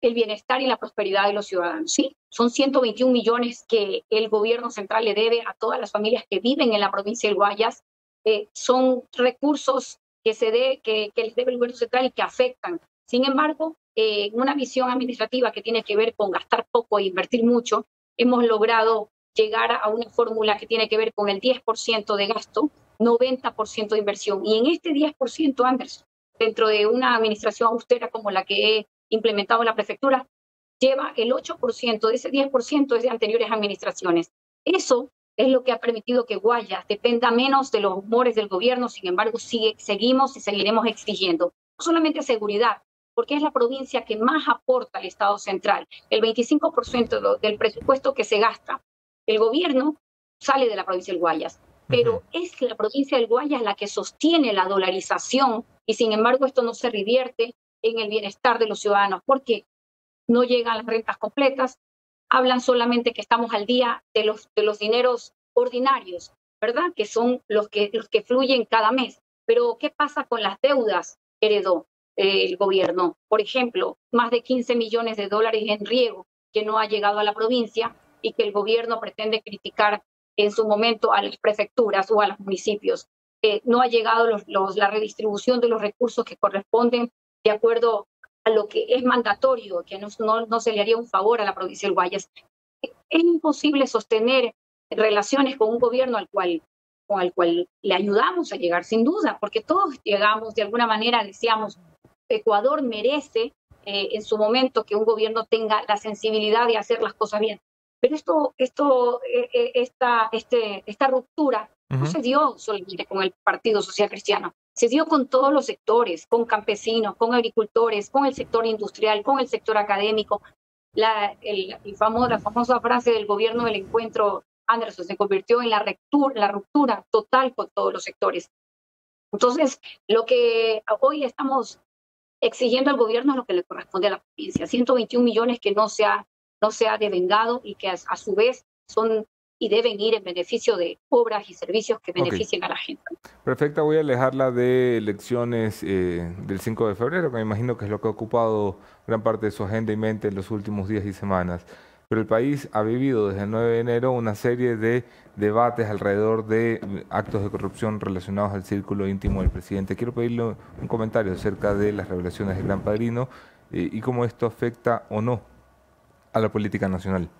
el bienestar y la prosperidad de los ciudadanos. Sí, son 121 millones que el gobierno central le debe a todas las familias que viven en la provincia de Guayas. Eh, son recursos que, se de, que, que les debe el gobierno central y que afectan. Sin embargo, eh, una visión administrativa que tiene que ver con gastar poco e invertir mucho, hemos logrado llegar a una fórmula que tiene que ver con el 10% de gasto, 90% de inversión. Y en este 10%, Anderson, dentro de una administración austera como la que he implementado en la prefectura, lleva el 8% de ese 10% es de anteriores administraciones. Eso es lo que ha permitido que Guayas dependa menos de los humores del gobierno, sin embargo, sigue, seguimos y seguiremos exigiendo no solamente seguridad, porque es la provincia que más aporta al Estado central. El 25% del presupuesto que se gasta, el gobierno sale de la provincia del Guayas, pero es la provincia del Guayas la que sostiene la dolarización y sin embargo esto no se revierte en el bienestar de los ciudadanos porque no llegan las rentas completas, hablan solamente que estamos al día de los, de los dineros ordinarios, ¿verdad? Que son los que, los que fluyen cada mes. Pero ¿qué pasa con las deudas que heredó? El gobierno. Por ejemplo, más de 15 millones de dólares en riego que no ha llegado a la provincia y que el gobierno pretende criticar en su momento a las prefecturas o a los municipios. Eh, no ha llegado los, la redistribución de los recursos que corresponden de acuerdo a lo que es mandatorio, que no, no, se le haría un favor a la provincia del Guayas. Es imposible sostener relaciones con un gobierno al cual, el cual le ayudamos a llegar, sin duda, porque todos llegamos de alguna manera, decíamos, Ecuador merece eh, en su momento que un gobierno tenga la sensibilidad de hacer las cosas bien. Pero esto, esto, eh, eh, esta, este, esta ruptura no se dio solamente con el Partido Social Cristiano, se dio con todos los sectores, con campesinos, con agricultores, con el sector industrial, con el sector académico. La, el, la famosa frase del gobierno del encuentro Anderson se convirtió en la, la ruptura total con todos los sectores. Entonces, lo que hoy estamos exigiendo al gobierno lo que le corresponde a la provincia. 121 millones que no se ha, no se ha devengado y que a, su vez son y deben ir en beneficio de obras y servicios que beneficien a la gente. Perfecta, voy a alejarla de elecciones eh, del 5 de febrero, que me imagino que es lo que ha ocupado gran parte de su agenda y mente en los últimos días y semanas. Pero el país ha vivido desde el 9 de enero una serie de debates alrededor de actos de corrupción relacionados al círculo íntimo del presidente. Quiero pedirle un comentario acerca de las revelaciones del Gran Padrino eh, y cómo esto afecta o no a la política nacional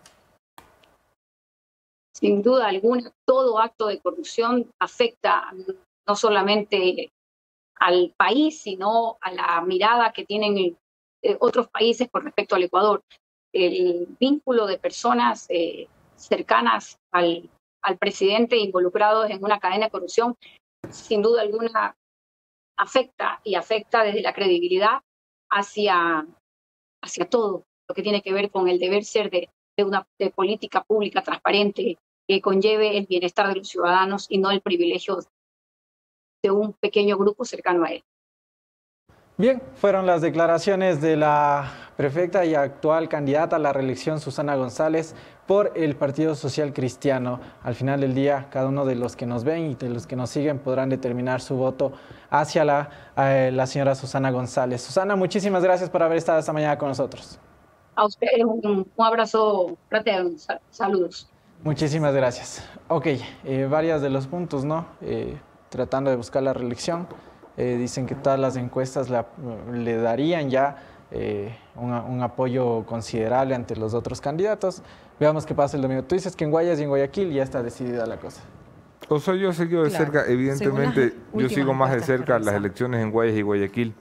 sin duda alguna, todo acto de corrupción afecta no solamente al país, sino a la mirada que tienen eh, otros países con respecto al Ecuador. El vínculo de personas eh, cercanas al, al presidente involucrados en una cadena de corrupción, sin duda alguna, afecta y afecta desde la credibilidad hacia, hacia todo lo que tiene que ver con el deber ser de, de una de política pública transparente que conlleve el bienestar de los ciudadanos y no el privilegio de un pequeño grupo cercano a él. Bien, fueron las declaraciones de la prefecta y actual candidata a la reelección Susana González por el Partido Social Cristiano. Al final del día, cada uno de los que nos ven y de los que nos siguen podrán determinar su voto hacia la, eh, la señora Susana González. Susana, muchísimas gracias por haber estado esta mañana con nosotros. A ustedes un, un abrazo fraterno, saludos. Muchísimas gracias. Ok, eh, varias de los puntos, ¿no? Eh, tratando de buscar la reelección, eh, dicen que todas las encuestas le darían ya un apoyo considerable ante los otros candidatos. Veamos qué pasa el domingo. Tú dices que en Guayas y en Guayaquil ya está decidida la cosa. O sea, yo sigo de cerca, evidentemente, yo sigo más de cerca las elecciones en Guayas y Guayaquil,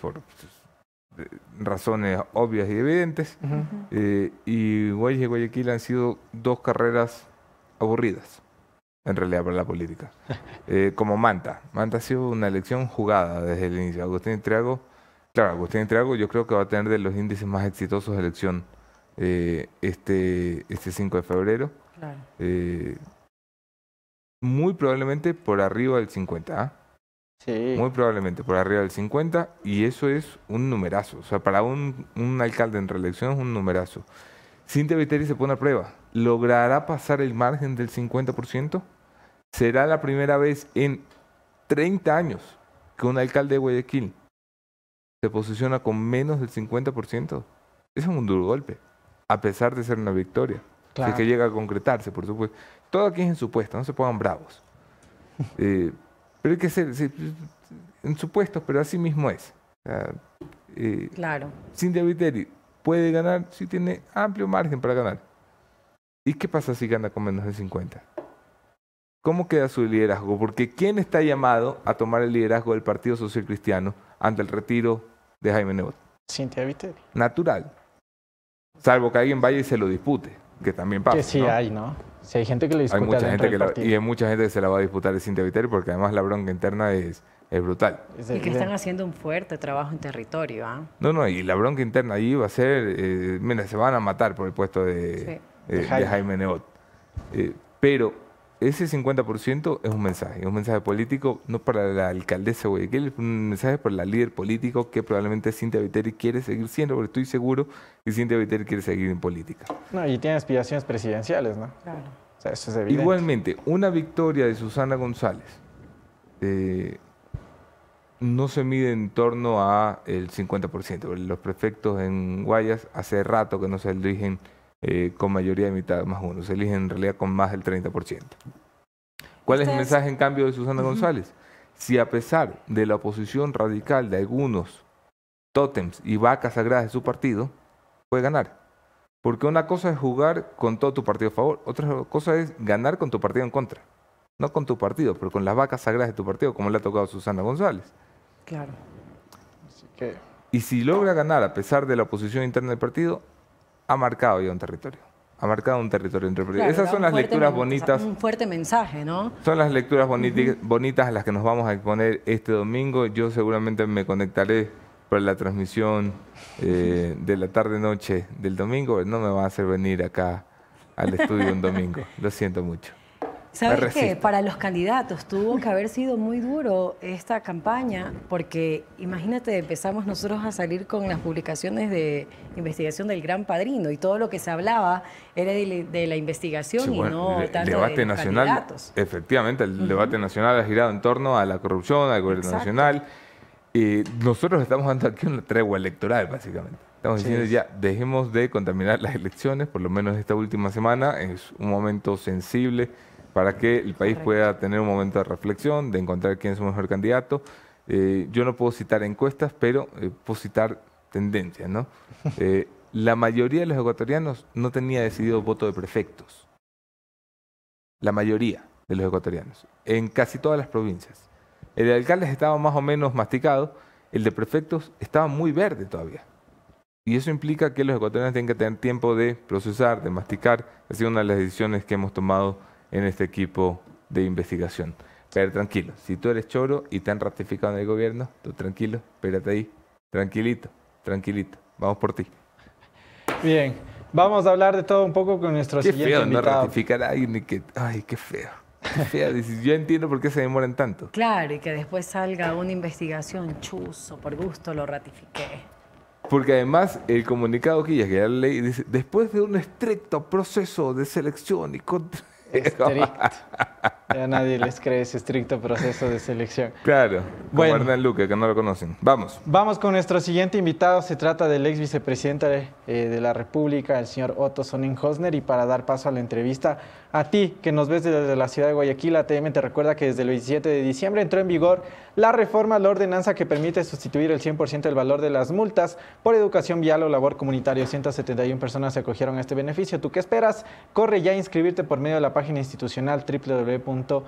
por razones obvias y evidentes. Eh, y Guayas y Guayaquil han sido dos carreras aburridas, en realidad, para la política. Eh, como Manta. Manta ha sido una elección jugada desde el inicio. Agustín Triago, claro, Agustín Triago yo creo que va a tener de los índices más exitosos de elección eh, este, este 5 de febrero. muy probablemente por arriba del 50. ¿ah? Muy probablemente por arriba del 50 y eso es un numerazo. O sea, para un, un alcalde en reelección es un numerazo. Cintia Viteri se pone a prueba. ¿Logrará pasar el margen del 50%? ¿Será la primera vez en 30 años que un alcalde de Guayaquil se posiciona con menos del 50%? Eso es un duro golpe, a pesar de ser una victoria. Claro. que llega a concretarse, por supuesto. Todo aquí es en supuesto, no se pongan bravos. Eh, pero hay que ser, en supuestos, pero así mismo es. eh, claro. Cintia Viteri puede ganar si tiene amplio margen para ganar. ¿Y qué pasa si gana con menos de 50? ¿Cómo queda su liderazgo? Porque ¿quién está llamado a tomar el liderazgo del Partido Social Cristiano ante el retiro de Jaime Nebot? Cintia Viteri. Natural. Salvo que alguien vaya y se lo dispute, que también pasa. Que sí hay, ¿no? Si hay gente que le disputa hay mucha gente que y hay mucha gente que se la va a disputar de Cintia Viteri porque además la bronca interna es, es brutal. Y que están haciendo un fuerte trabajo en territorio. ¿ah? No, no, y la bronca interna ahí va a ser, eh, mira, se van a matar por el puesto de, eh, Jaime. Nebot. Eh, pero ese 50% es un mensaje, es un mensaje político no para la alcaldesa Guayaquil, es un mensaje para la líder político que probablemente Cintia Viteri quiere seguir siendo, porque estoy seguro que Cintia Viteri quiere seguir en política. No, y tiene aspiraciones presidenciales, ¿no? Claro. O sea, eso es evidente. Igualmente, una victoria de Susana González eh, no se mide en torno a el 50%. Los prefectos en Guayas hace rato que no se eligen eh, con mayoría de mitad más uno. Se eligen en realidad con más del 30%. ¿Cuál es el mensaje en cambio de Susana González? Si a pesar de la oposición radical de algunos tótems y vacas sagradas de su partido, puede ganar. Porque una cosa es jugar con todo tu partido a favor, otra cosa es ganar con tu partido en contra. No con tu partido, pero con las vacas sagradas de tu partido, como le ha tocado a Susana González. Claro. Y si logra ganar a pesar de la oposición interna del partido, ha marcado ya un territorio. Ha marcado un territorio entre Esas son las lecturas bonitas. Un fuerte mensaje, ¿no? Son las lecturas bonitas a las que nos vamos a exponer este domingo. Yo seguramente me conectaré para la transmisión eh, de la tarde-noche del domingo. No me va a hacer venir acá al estudio un domingo. Lo siento mucho. ¿Sabes qué? Para los candidatos tuvo que haber sido muy duro esta campaña, porque imagínate, empezamos nosotros a salir con las publicaciones de investigación del Gran Padrino y todo lo que se hablaba era de, la investigación y no el, tanto debate de nacional, candidatos. Efectivamente, el debate nacional ha girado en torno a la corrupción, al gobierno nacional. Y nosotros estamos dando aquí una tregua electoral, básicamente. Estamos diciendo ya, dejemos de contaminar las elecciones, por lo menos esta última semana, es un momento sensible para que el país pueda tener un momento de reflexión, de encontrar quién es su mejor candidato. Eh, yo no puedo citar encuestas, pero eh, puedo citar tendencias, ¿no? Eh, la mayoría de los ecuatorianos no tenía decidido voto de prefectos. La mayoría de los ecuatorianos, en casi todas las provincias. El de alcaldes estaba más o menos masticado, el de prefectos estaba muy verde todavía. Y eso implica que los ecuatorianos tienen que tener tiempo de procesar, de masticar. Ha sido una de las decisiones que hemos tomado en este equipo de investigación. Pero tranquilo, si tú eres choro y te han ratificado en el gobierno, tú tranquilo, espérate ahí, tranquilito, tranquilito, vamos por ti. Bien, vamos a hablar de todo un poco con nuestro qué siguiente feo invitado. no ratificar a alguien y que, ay, qué feo. Qué feo. Yo entiendo por qué se demoran tanto. Claro, y que después salga una investigación chuzo, por gusto lo ratifiqué. Porque además el comunicado que ya que la ley dice, después de un estricto proceso de selección y contra Estricto. Ya nadie les cree ese estricto proceso de selección. Claro, como Bueno. Hernán Luque, que no lo conocen. Vamos. Vamos con nuestro siguiente invitado. Se trata del ex vicepresidente eh, de la República, el señor Otto Sonnenhosner. Y para dar paso a la entrevista, a ti que nos ves desde la ciudad de Guayaquil, ATM te recuerda que desde el 27 de diciembre entró en vigor la reforma a la ordenanza que permite sustituir el 100% del valor de las multas por educación vial o labor comunitario. 171 personas se acogieron a este beneficio. ¿Tú qué esperas? Corre ya a inscribirte por medio de la página institucional www.atm.gov.es.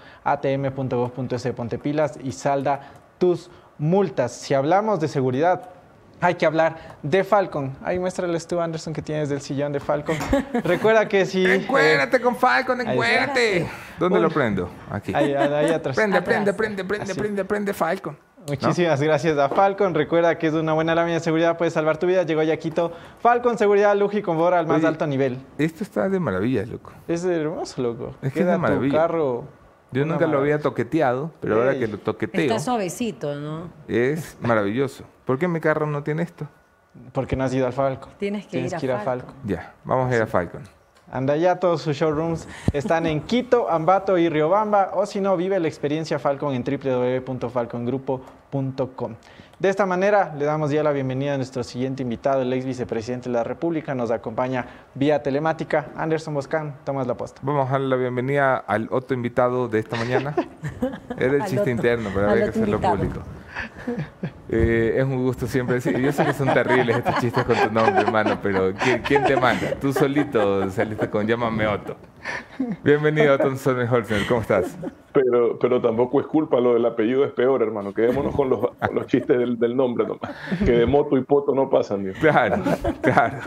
Ponte pilas y salda tus multas. Si hablamos de seguridad, hay que hablar de Falcon. Ahí muéstrales tú, Anderson, que tienes del sillón de Falcon. Recuerda que si... eh, Encuérdate con Falcon, encuérdate. ¿Dónde Uy. lo prendo? Aquí. ahí, ahí atrás. Prende, Atrás. prende, prende, prende, Así. prende, prende Falcon. Muchísimas gracias a Falcon. Recuerda que es una buena lámina de seguridad, puede salvar tu vida. Llegó ya Quito. Falcon, seguridad, lujo y confort al más Oye, alto nivel. Esto está de maravilla, loco. Es hermoso, loco. Es que es Queda de tu maravilla. carro. Yo una nunca lo había toqueteado, pero ahora que lo toqueteo Está suavecito, ¿no? es maravilloso. ¿Por qué mi carro no tiene esto? Porque no has ido al Falcon. Tienes que Tienes ir a que ir a Falcon. Falcon. Ya, vamos a ir a Falcon. Anda ya, todos sus showrooms están en Quito, Ambato y Riobamba, o si no, vive la experiencia Falcon en www.falcongrupo.com. De esta manera, le damos ya la bienvenida a nuestro siguiente invitado, el ex vicepresidente de la República. Nos acompaña vía telemática, Anderson Boscan. Tomas la posta. Vamos a darle la bienvenida al otro invitado de esta mañana. Era el chiste otro- interno, pero había que hacerlo invitado. público. Eh, es un gusto siempre decir. Yo sé que son terribles estos chistes con tu nombre, hermano, pero ¿quién, quién te manda? Tú solito saliste con llámame Otto. Bienvenido, Otto Sonnenholzer. ¿Cómo estás? Pero, pero tampoco es culpa, lo del apellido es peor, hermano. Quedémonos con los, con los chistes del, del nombre nomás. Que de moto y poto no pasan. Dios. Claro, claro.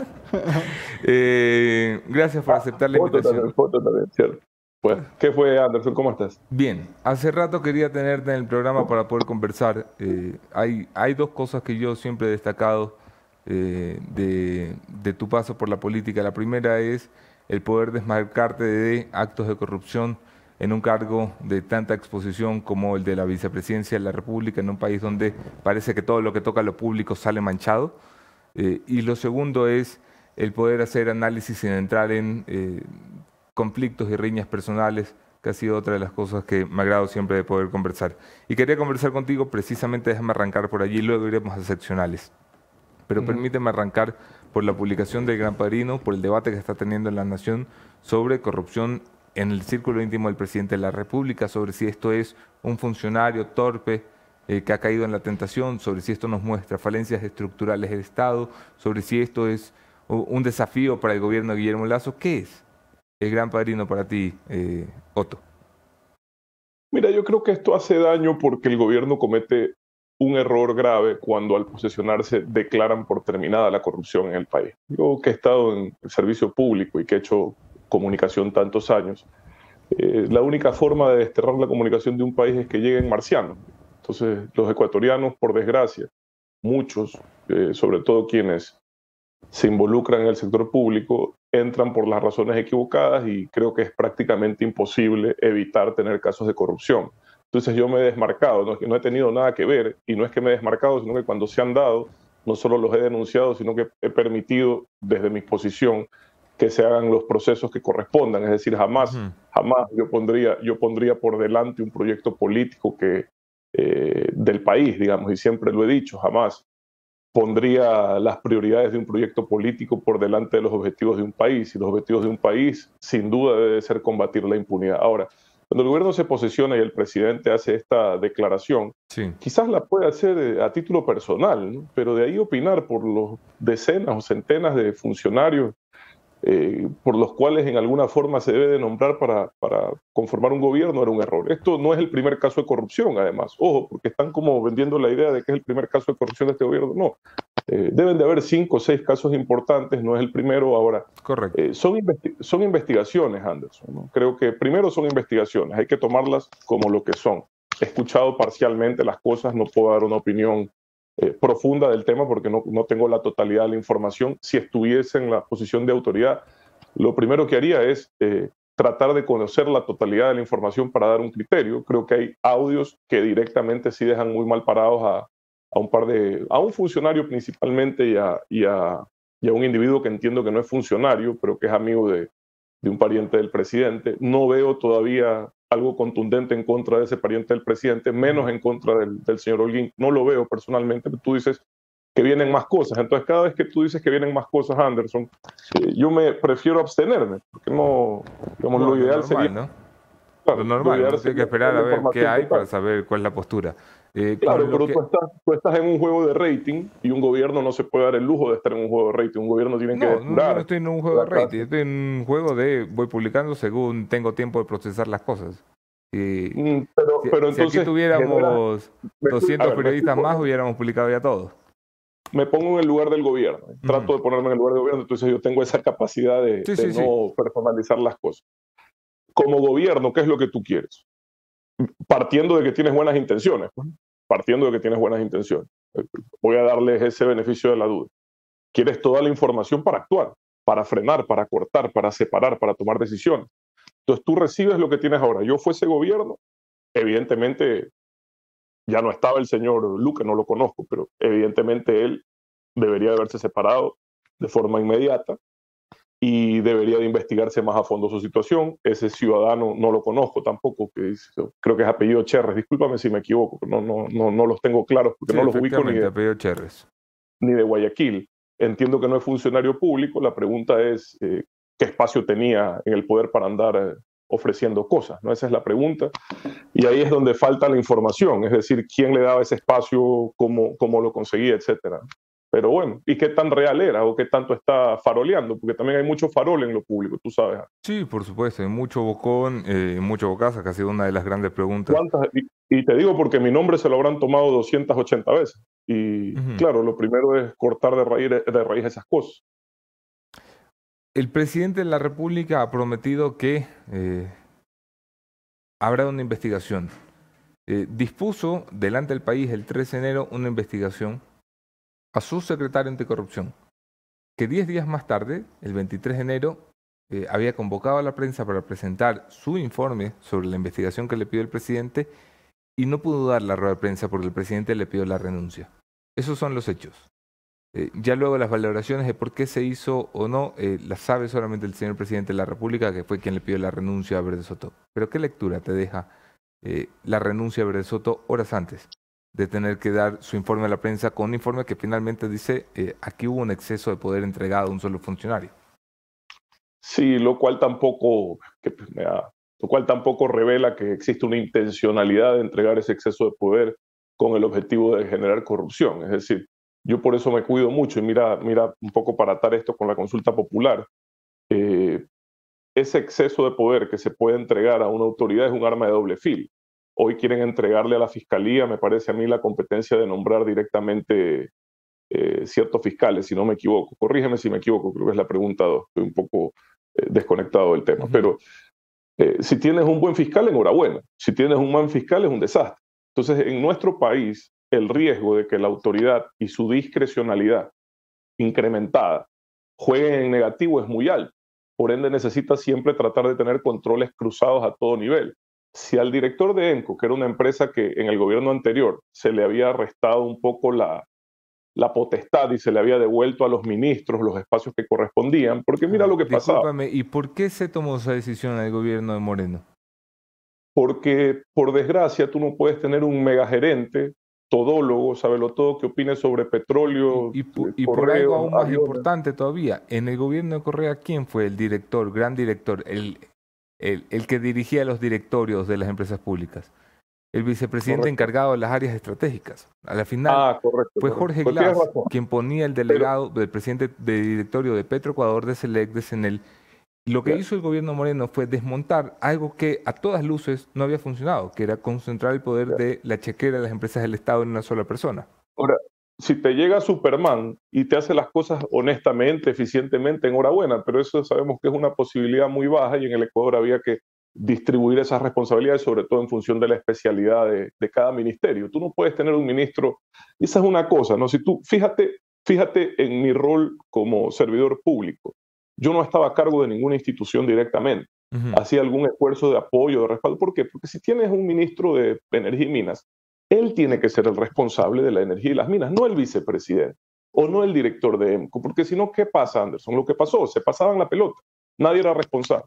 Eh, gracias por aceptar la Foto invitación. también, foto también, cierto. Bueno, ¿qué fue, Anderson? ¿Cómo estás? Bien, hace rato quería tenerte en el programa para poder conversar. Eh, hay, dos cosas que yo siempre he destacado eh, de, tu paso por la política. La primera es el poder desmarcarte de actos de corrupción en un cargo de tanta exposición como el de la vicepresidencia de la República, en un país donde parece que todo lo que toca lo público sale manchado. Eh, y lo segundo es el poder hacer análisis sin entrar en conflictos y riñas personales, que ha sido otra de las cosas que me agrado siempre de poder conversar. Y quería conversar contigo precisamente, déjame arrancar por allí, luego iremos a seccionales. Pero permíteme arrancar por la publicación del Gran Padrino, por el debate que está teniendo en la Nación sobre corrupción en el círculo íntimo del presidente de la República, sobre si esto es un funcionario torpe eh, que ha caído en la tentación, sobre si esto nos muestra falencias estructurales del Estado, sobre si esto es un desafío para el gobierno de Guillermo Lazo. ¿Qué es el Gran Padrino para ti, eh, Otto? Mira, yo creo que esto hace daño porque el gobierno comete un error grave cuando al posesionarse declaran por terminada la corrupción en el país. Yo que he estado en el servicio público y que he hecho comunicación tantos años, eh, la única forma de desterrar la comunicación de un país es que lleguen marcianos. Entonces, los ecuatorianos, por desgracia, muchos, eh, sobre todo quienes se involucran en el sector público, entran por las razones equivocadas y creo que es prácticamente imposible evitar tener casos de corrupción. Entonces yo me he desmarcado, no, no he tenido nada que ver y no es que me he desmarcado, sino que cuando se han dado, no solo los he denunciado, sino que he permitido desde mi posición que se hagan los procesos que correspondan. Es decir, jamás, jamás yo pondría, yo pondría por delante un proyecto político que, eh, del país, digamos, y siempre lo he dicho, jamás pondría las prioridades de un proyecto político por delante de los objetivos de un país. Y los objetivos de un país, sin duda, debe ser combatir la impunidad. Ahora, cuando el gobierno se posiciona y el presidente hace esta declaración, quizás la puede hacer eh, a título personal, pero de ahí opinar por los decenas o centenas de funcionarios eh, por los cuales en alguna forma se debe de nombrar para, para, conformar un gobierno era un error. Esto no es el primer caso de corrupción, además. Ojo, porque están como vendiendo la idea de que es el primer caso de corrupción de este gobierno. No. Eh, deben de haber cinco o seis casos importantes, no es el primero ahora. Correcto. Eh, son, son investigaciones, Anderson. Creo que primero son investigaciones, hay que tomarlas como lo que son. He escuchado parcialmente las cosas, no puedo dar una opinión eh, profunda del tema porque no, no, tengo la totalidad de la información. Si estuviese en la posición de autoridad, lo primero que haría es eh, tratar de conocer la totalidad de la información para dar un criterio. Creo que hay audios que directamente sí dejan muy mal parados a, a un par de, a un funcionario principalmente y a, y a, y a un individuo que entiendo que no es funcionario, pero que es amigo de, de un pariente del presidente. No veo todavía algo contundente en contra de ese pariente del presidente, menos en contra del, señor Holguín. No lo veo personalmente, pero tú dices que vienen más cosas. Entonces, cada vez que tú dices que vienen más cosas, Anderson, eh, yo me prefiero abstenerme, porque no, digamos, lo ideal sería... ¿no? lo normal, hay que esperar a ver qué hay para saber cuál es la postura. Eh, claro, pero tú, estás, tú, estás, en un juego de rating y un gobierno no se puede dar el lujo de estar en un juego de rating. Un gobierno tiene que no, no, no estoy en un juego de rating, estoy en un juego de voy publicando según tengo tiempo de procesar las cosas. Y, mm, pero, si, pero entonces, si aquí tuviéramos 200 periodistas más, hubiéramos publicado ya todos. Me pongo en el lugar del gobierno, trato de ponerme en el lugar del gobierno, entonces yo tengo esa capacidad de, sí, de no personalizar las cosas. Como gobierno, ¿qué es lo que tú quieres? Partiendo de que tienes buenas intenciones, pues, partiendo de que tienes buenas intenciones. Voy a darles ese beneficio de la duda. Quieres toda la información para actuar, para frenar, para cortar, para separar, para tomar decisiones. Entonces tú recibes lo que tienes ahora. Yo fuese gobierno, evidentemente ya no estaba el señor Luque, no lo conozco, pero evidentemente él debería de haberse separado de forma inmediata y debería de investigarse más a fondo su situación. Ese ciudadano no lo conozco tampoco, que creo que es apellido Cherres, discúlpame si me equivoco, no, no, no, no los tengo claros porque no los ubico ni de, apellido Cherres. ni de Guayaquil. Entiendo que no es funcionario público, la pregunta es eh, qué espacio tenía en el poder para andar eh, ofreciendo cosas, ¿no? Esa es la pregunta. Y ahí es donde falta la información, es decir, quién le daba ese espacio, cómo, cómo lo conseguía, etcétera. Pero bueno, ¿y qué tan real era o qué tanto está faroleando? Porque también hay mucho farol en lo público, tú sabes. Sí, por supuesto, hay mucho bocón, eh, mucho bocaza, que ha sido una de las grandes preguntas. Y, te digo porque mi nombre se lo habrán tomado 280 veces. Y claro, lo primero es cortar de raíz, de raíz esas cosas. El presidente de la República ha prometido que eh, habrá una investigación. Eh, dispuso delante del país el 13 de enero una investigación a su secretario anticorrupción, que diez días más tarde, el 23 de enero, eh, había convocado a la prensa para presentar su informe sobre la investigación que le pidió el presidente y no pudo dar la rueda de prensa porque el presidente le pidió la renuncia. Esos son los hechos. Eh, ya luego las valoraciones de por qué se hizo o no, eh, las sabe solamente el señor presidente de la República, que fue quien le pidió la renuncia a Verde Soto. Pero ¿qué lectura te deja la renuncia a Verde Soto horas antes? De tener que dar su informe a la prensa con un informe que finalmente dice eh, aquí hubo un exceso de poder entregado a un solo funcionario. Sí, lo cual tampoco, pues, lo cual tampoco revela que existe una intencionalidad de entregar ese exceso de poder con el objetivo de generar corrupción. Es decir, yo por eso me cuido mucho y mira, mira un poco para atar esto con la consulta popular. Eh, ese exceso de poder que se puede entregar a una autoridad es un arma de doble filo. Hoy quieren entregarle a la fiscalía, me parece a mí, la competencia de nombrar directamente eh, ciertos fiscales, si no me equivoco. Corrígeme si me equivoco, creo que es la pregunta dos. Estoy un poco eh, desconectado del tema. Pero eh, si tienes un buen fiscal, enhorabuena. Si tienes un mal fiscal, es un desastre. Entonces, en nuestro país, el riesgo de que la autoridad y su discrecionalidad incrementada jueguen en negativo es muy alto. por ende necesita siempre tratar de tener controles cruzados a todo nivel. Si al director de ENCO, que era una empresa que en el gobierno anterior se le había restado un poco la, la potestad y se le había devuelto a los ministros los espacios que correspondían, porque mira lo que pasaba. ¿y por qué se tomó esa decisión el gobierno de Moreno? Porque, por desgracia, tú no puedes tener un megagerente, todólogo, sabelo todo, que opine sobre petróleo. Y, y, por algo aún más importante todavía, en el gobierno de Correa, ¿quién fue el director, gran director, el, el, el que dirigía los directorios de las empresas públicas? el vicepresidente encargado de las áreas estratégicas. A la final ah, fue Jorge pues Glass quien ponía el delegado del presidente de directorio de Petroecuador, de Select, de Senel. Lo que hizo el gobierno Moreno fue desmontar algo que a todas luces no había funcionado, que era concentrar el poder de la chequera de las empresas del Estado en una sola persona. Ahora, si te llega Superman y te hace las cosas honestamente, eficientemente, enhorabuena, pero eso sabemos que es una posibilidad muy baja y en el Ecuador había que distribuir esas responsabilidades, sobre todo en función de la especialidad de, cada ministerio. Tú no puedes tener un ministro, esa es una cosa, ¿no? Si tú, fíjate, fíjate en mi rol como servidor público. Yo no estaba a cargo de ninguna institución directamente. Hacía algún esfuerzo de apoyo, de respaldo. ¿Por qué? Porque si tienes un ministro de Energía y Minas, él tiene que ser el responsable de la energía y las minas, no el vicepresidente o no el director de EMCO, porque si no, ¿qué pasa, Anderson? Lo que pasó, se pasaban la pelota, nadie era responsable.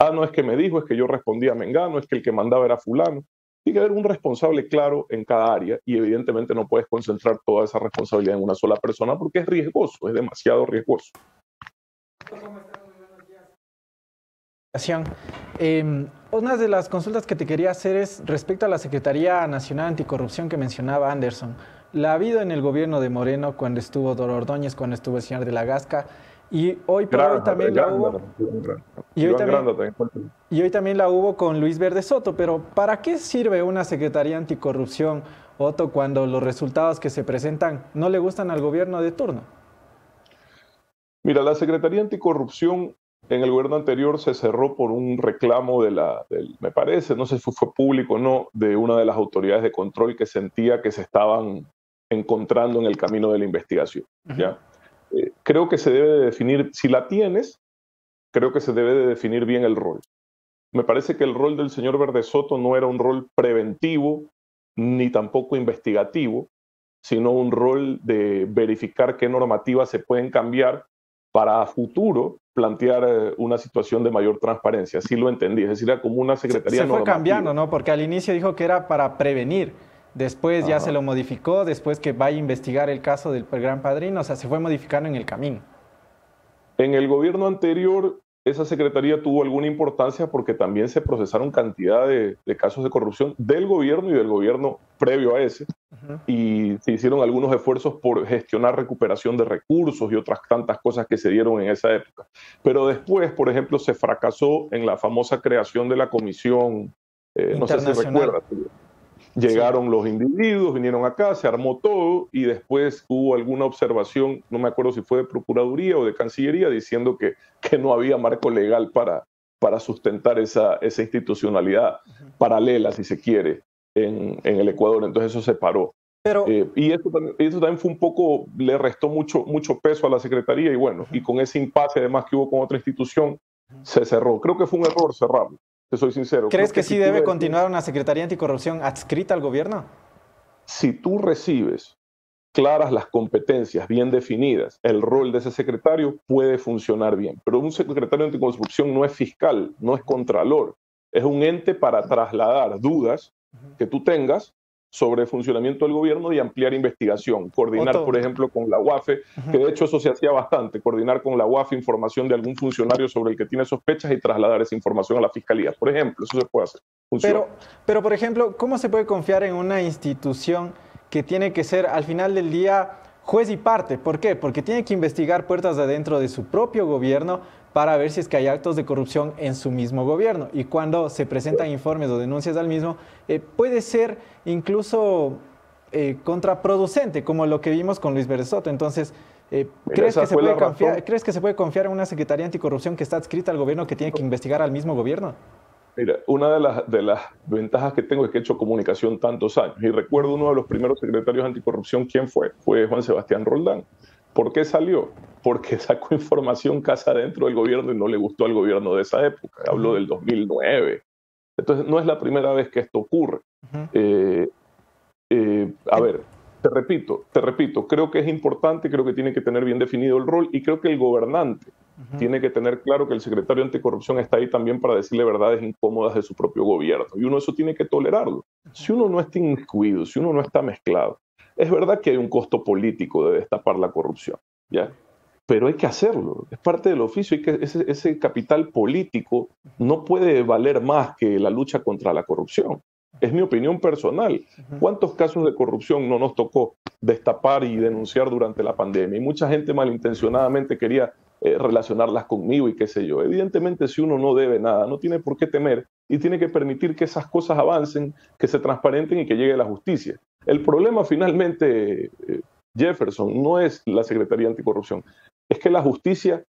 Ah, no es que me dijo, es que yo respondía a Mengano, es que el que mandaba era fulano. Tiene que haber un responsable claro en cada área y evidentemente no puedes concentrar toda esa responsabilidad en una sola persona porque es riesgoso, es demasiado riesgoso. Eh, una de las consultas que te quería hacer es respecto a la Secretaría Nacional Anticorrupción que mencionaba Anderson. La ha habido en el gobierno de Moreno cuando estuvo Dor Ordóñez, cuando estuvo el señor de la Gasca. Y hoy por hoy también la hubo. Y hoy también, y hoy también la hubo con Luis Verde Soto. Pero ¿para qué sirve una Secretaría Anticorrupción, Otto, cuando los resultados que se presentan no le gustan al gobierno de turno? Mira, la Secretaría Anticorrupción en el gobierno anterior se cerró por un reclamo de la, me parece, no sé si fue público o no, de una de las autoridades de control que sentía que se estaban encontrando en el camino de la investigación. ¿ya? Eh, creo que se debe de definir, si la tienes, creo que se debe de definir bien el rol. Me parece que el rol del señor Verde Soto no era un rol preventivo ni tampoco investigativo, sino un rol de verificar qué normativas se pueden cambiar para a futuro plantear eh, una situación de mayor transparencia. Así lo entendí, es decir, era como una secretaría. Se, se fue cambiando, ¿no? Porque al inicio dijo que era para prevenir Después ya se lo modificó, después que vaya a investigar el caso del Gran Padrino, o sea, se fue modificando en el camino. En el gobierno anterior, esa secretaría tuvo alguna importancia porque también se procesaron cantidad de, casos de corrupción del gobierno y del gobierno previo a ese, y se hicieron algunos esfuerzos por gestionar recuperación de recursos y otras tantas cosas que se dieron en esa época. Pero después, por ejemplo, se fracasó en la famosa creación de la comisión, eh, no sé si recuerdas, Llegaron los individuos, vinieron acá, se armó todo y después hubo alguna observación, no me acuerdo si fue de Procuraduría o de Cancillería, diciendo que, que no había marco legal para, para sustentar esa, esa institucionalidad paralela, si se quiere, en, en, el Ecuador. Entonces eso se paró. Pero, eh, y eso también, eso también, fue un poco, le restó mucho, mucho peso a la Secretaría y bueno, y con ese impasse además que hubo con otra institución, se cerró. Creo que fue un error cerrarlo te soy sincero. ¿Crees que, sí debe continuar una Secretaría Anticorrupción adscrita al gobierno? Si tú recibes claras las competencias, bien definidas, el rol de ese secretario puede funcionar bien. Pero un secretario de anticorrupción no es fiscal, no es contralor, es un ente para trasladar dudas que tú tengas sobre el funcionamiento del gobierno y ampliar investigación, coordinar, por ejemplo, con la UAFE, que de hecho eso se hacía bastante, coordinar con la UAFE información de algún funcionario sobre el que tiene sospechas y trasladar esa información a la fiscalía, por ejemplo, eso se puede hacer. Pero, pero, por ejemplo, ¿cómo se puede confiar en una institución que tiene que ser al final del día juez y parte? ¿Por qué? Porque tiene que investigar puertas de adentro de su propio gobierno para ver si es que hay actos de corrupción en su mismo gobierno. Y cuando se presentan informes o denuncias al mismo, eh, puede ser incluso eh, contraproducente, como lo que vimos con Luis Soto. Entonces, eh, ¿crees, que se puede confiar, ¿crees que se puede confiar en una Secretaría Anticorrupción que está adscrita al gobierno que tiene que investigar al mismo gobierno? Mira, una de las, de las ventajas que tengo es que he hecho comunicación tantos años. Y recuerdo uno de los primeros secretarios anticorrupción, ¿quién fue? Fue Juan Sebastián Roldán ¿Por qué salió? Porque sacó información casa dentro del gobierno y no le gustó al gobierno de esa época. Hablo del 2009. Entonces, no es la primera vez que esto ocurre. Eh, eh, a ver, te repito, te repito, creo que es importante, creo que tiene que tener bien definido el rol y creo que el gobernante tiene que tener claro que el secretario anticorrupción está ahí también para decirle verdades incómodas de su propio gobierno. Y uno eso tiene que tolerarlo. Si uno no está incluido, si uno no está mezclado, es verdad que hay un costo político de destapar la corrupción, ¿ya? Pero hay que hacerlo, es parte del oficio, y que ese, ese capital político no puede valer más que la lucha contra la corrupción. Es mi opinión personal. ¿Cuántos casos de corrupción no nos tocó destapar y denunciar durante la pandemia? Y mucha gente malintencionadamente quería eh, relacionarlas conmigo y qué sé yo. Evidentemente, si uno no debe nada, no tiene por qué temer y tiene que permitir que esas cosas avancen, que se transparenten y que llegue la justicia. El problema finalmente, eh, Jefferson, no es la Secretaría Anticorrupción, es que la justicia,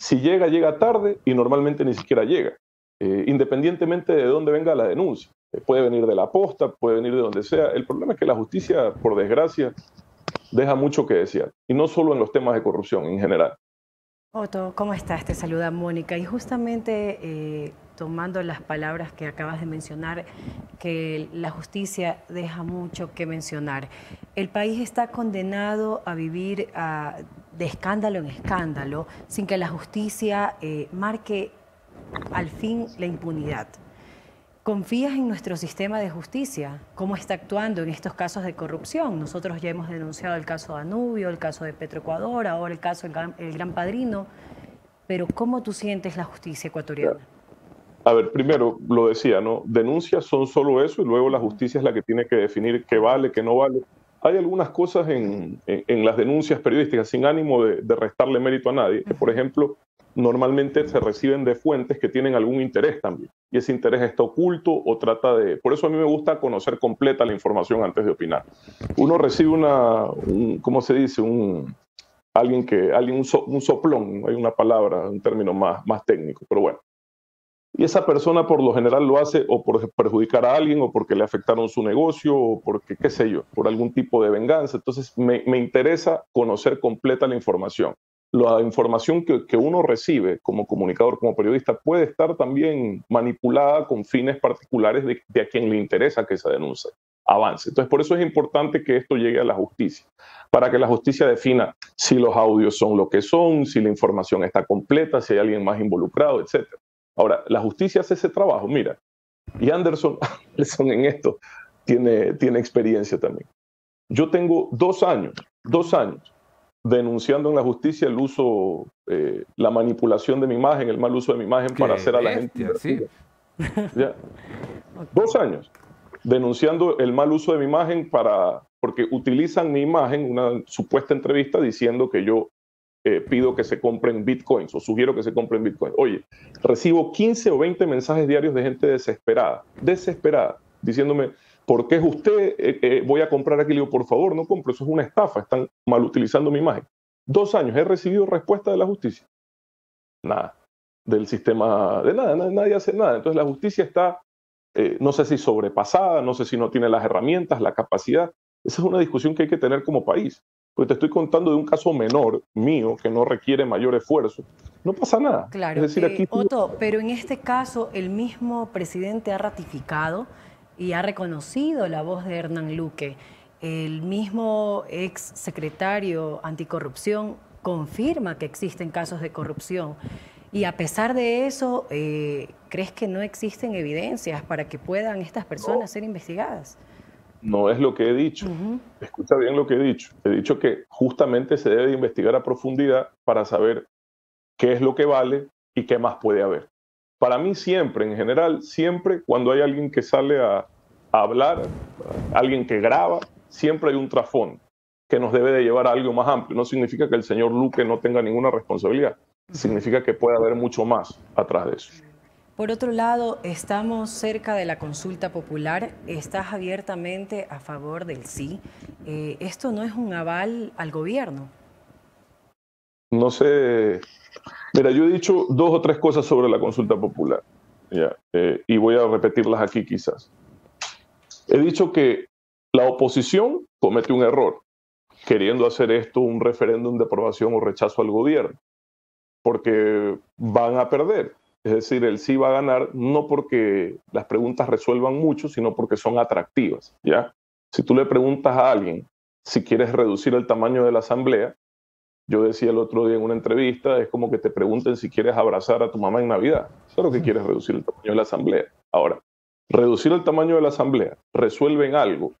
si llega, llega tarde y normalmente ni siquiera llega, eh, independientemente de dónde venga la denuncia. Eh, puede venir de la posta, puede venir de donde sea. El problema es que la justicia, por desgracia, deja mucho que desear. Y no solo en los temas de corrupción, en general. Otto, ¿cómo estás? Te saluda Mónica. Y justamente tomando las palabras que acabas de mencionar, que la justicia deja mucho que mencionar. El país está condenado a vivir de escándalo en escándalo sin que la justicia eh, marque al fin la impunidad. ¿Confías en nuestro sistema de justicia? ¿Cómo está actuando en estos casos de corrupción? Nosotros ya hemos denunciado el caso de Anubio, el caso de Petroecuador, ahora el caso del el Gran Padrino. Pero ¿cómo tú sientes la justicia ecuatoriana? A ver, primero lo decía, ¿no? Denuncias son solo eso y luego la justicia es la que tiene que definir qué vale, qué no vale. Hay algunas cosas en, en, las denuncias periodísticas sin ánimo de, de restarle mérito a nadie. Por ejemplo, normalmente se reciben de fuentes que tienen algún interés también. Y ese interés está oculto o trata de... Por eso a mí me gusta conocer completa la información antes de opinar. Uno recibe una, ¿cómo se dice? Un, alguien que, alguien, un, soplón, hay una palabra, un término más, más técnico, pero bueno. Y esa persona por lo general lo hace o por perjudicar a alguien o porque le afectaron su negocio o porque, qué sé yo, por algún tipo de venganza. Entonces me, me interesa conocer completa la información la información que, uno recibe como comunicador, como periodista, puede estar también manipulada con fines particulares de, a quien le interesa que esa denuncia avance. Entonces, por eso es importante que esto llegue a la justicia, para que la justicia defina si los audios son lo que son, si la información está completa, si hay alguien más involucrado, etc. Ahora, la justicia hace ese trabajo, mira, y Anderson, Anderson en esto tiene, tiene experiencia también. Yo tengo dos años, dos años denunciando en la justicia el uso, eh, la manipulación de mi imagen, el mal uso de mi imagen para hacer a la gente. Dos años denunciando el mal uso de mi imagen para, porque utilizan mi imagen, una supuesta entrevista diciendo que yo eh, pido que se compren bitcoins o sugiero que se compren bitcoins. Oye, recibo 15 o 20 mensajes diarios de gente desesperada, desesperada, diciéndome, ¿por qué es usted? Eh, eh, voy a comprar aquí. Le digo, por favor, no compro, eso es una estafa, están mal utilizando mi imagen. Dos años, he recibido respuesta de la justicia. Nada. Del sistema, de nada, nadie hace nada. Entonces la justicia está, no sé si sobrepasada, no sé si no tiene las herramientas, la capacidad. Esa es una discusión que hay que tener como país. Porque te estoy contando de un caso menor mío que no requiere mayor esfuerzo. No pasa nada. Claro. Es decir, aquí Otto, pero en este caso el mismo presidente ha ratificado y ha reconocido la voz de Hernán Luque. El mismo ex secretario anticorrupción confirma que existen casos de corrupción. Y a pesar de eso, eh, ¿crees que no existen evidencias para que puedan estas personas ser investigadas? No es lo que he dicho. Escucha bien lo que he dicho. He dicho que justamente se debe investigar a profundidad para saber qué es lo que vale y qué más puede haber para mí siempre, en general, siempre cuando hay alguien que sale a, hablar, alguien que graba, siempre hay un trasfondo que nos debe de llevar a algo más amplio. No significa que el señor Luque no tenga ninguna responsabilidad, significa que puede haber mucho más atrás de eso. Por otro lado, estamos cerca de la consulta popular. Estás abiertamente a favor del sí. Eh, ¿Esto no es un aval al gobierno? No sé Mira, yo he dicho dos o tres cosas sobre la consulta popular, eh, y voy a repetirlas aquí quizás. He dicho que la oposición comete un error, queriendo hacer esto un referéndum de aprobación o rechazo al gobierno, porque van a perder. Es decir, el sí va a ganar no porque las preguntas resuelvan mucho, sino porque son atractivas. ¿ya? Si tú le preguntas a alguien si quieres reducir el tamaño de la asamblea, yo decía el otro día en una entrevista, es como que te pregunten si quieres abrazar a tu mamá en Navidad. Eso es lo que quieres reducir el tamaño de la asamblea. Ahora, reducir el tamaño de la asamblea resuelve en algo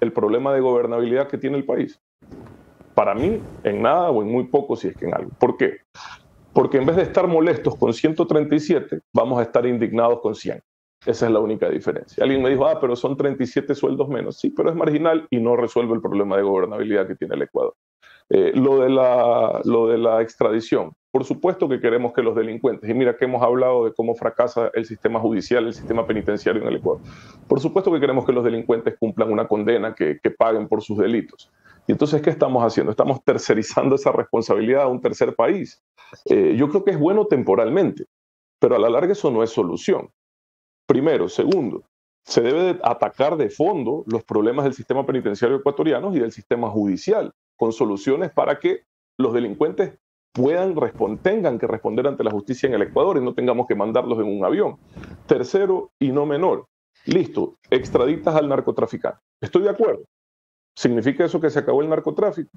el problema de gobernabilidad que tiene el país. Para mí, en nada o en muy poco, si es que en algo. ¿Por qué? Porque en vez de estar molestos con 137, vamos a estar indignados con 100. Esa es la única diferencia. Alguien me dijo, ah, pero son 37 sueldos menos. Sí, pero es marginal y no resuelve el problema de gobernabilidad que tiene el Ecuador. Eh, lo, de la, lo de la extradición. Por supuesto que queremos que los delincuentes, y mira que hemos hablado de cómo fracasa el sistema judicial, el sistema penitenciario en el Ecuador. Por supuesto que queremos que los delincuentes cumplan una condena, que, paguen por sus delitos. Y entonces, ¿qué estamos haciendo? Estamos tercerizando esa responsabilidad a un tercer país. Eh, yo creo que es bueno temporalmente, pero a la larga eso no es solución. Primero. Segundo, se debe atacar de fondo los problemas del sistema penitenciario ecuatoriano y del sistema judicial con soluciones para que los delincuentes puedan tengan que responder ante la justicia en el Ecuador y no tengamos que mandarlos en un avión. Tercero y no menor, listo, extraditas al narcotraficante. Estoy de acuerdo. ¿Significa eso que se acabó el narcotráfico?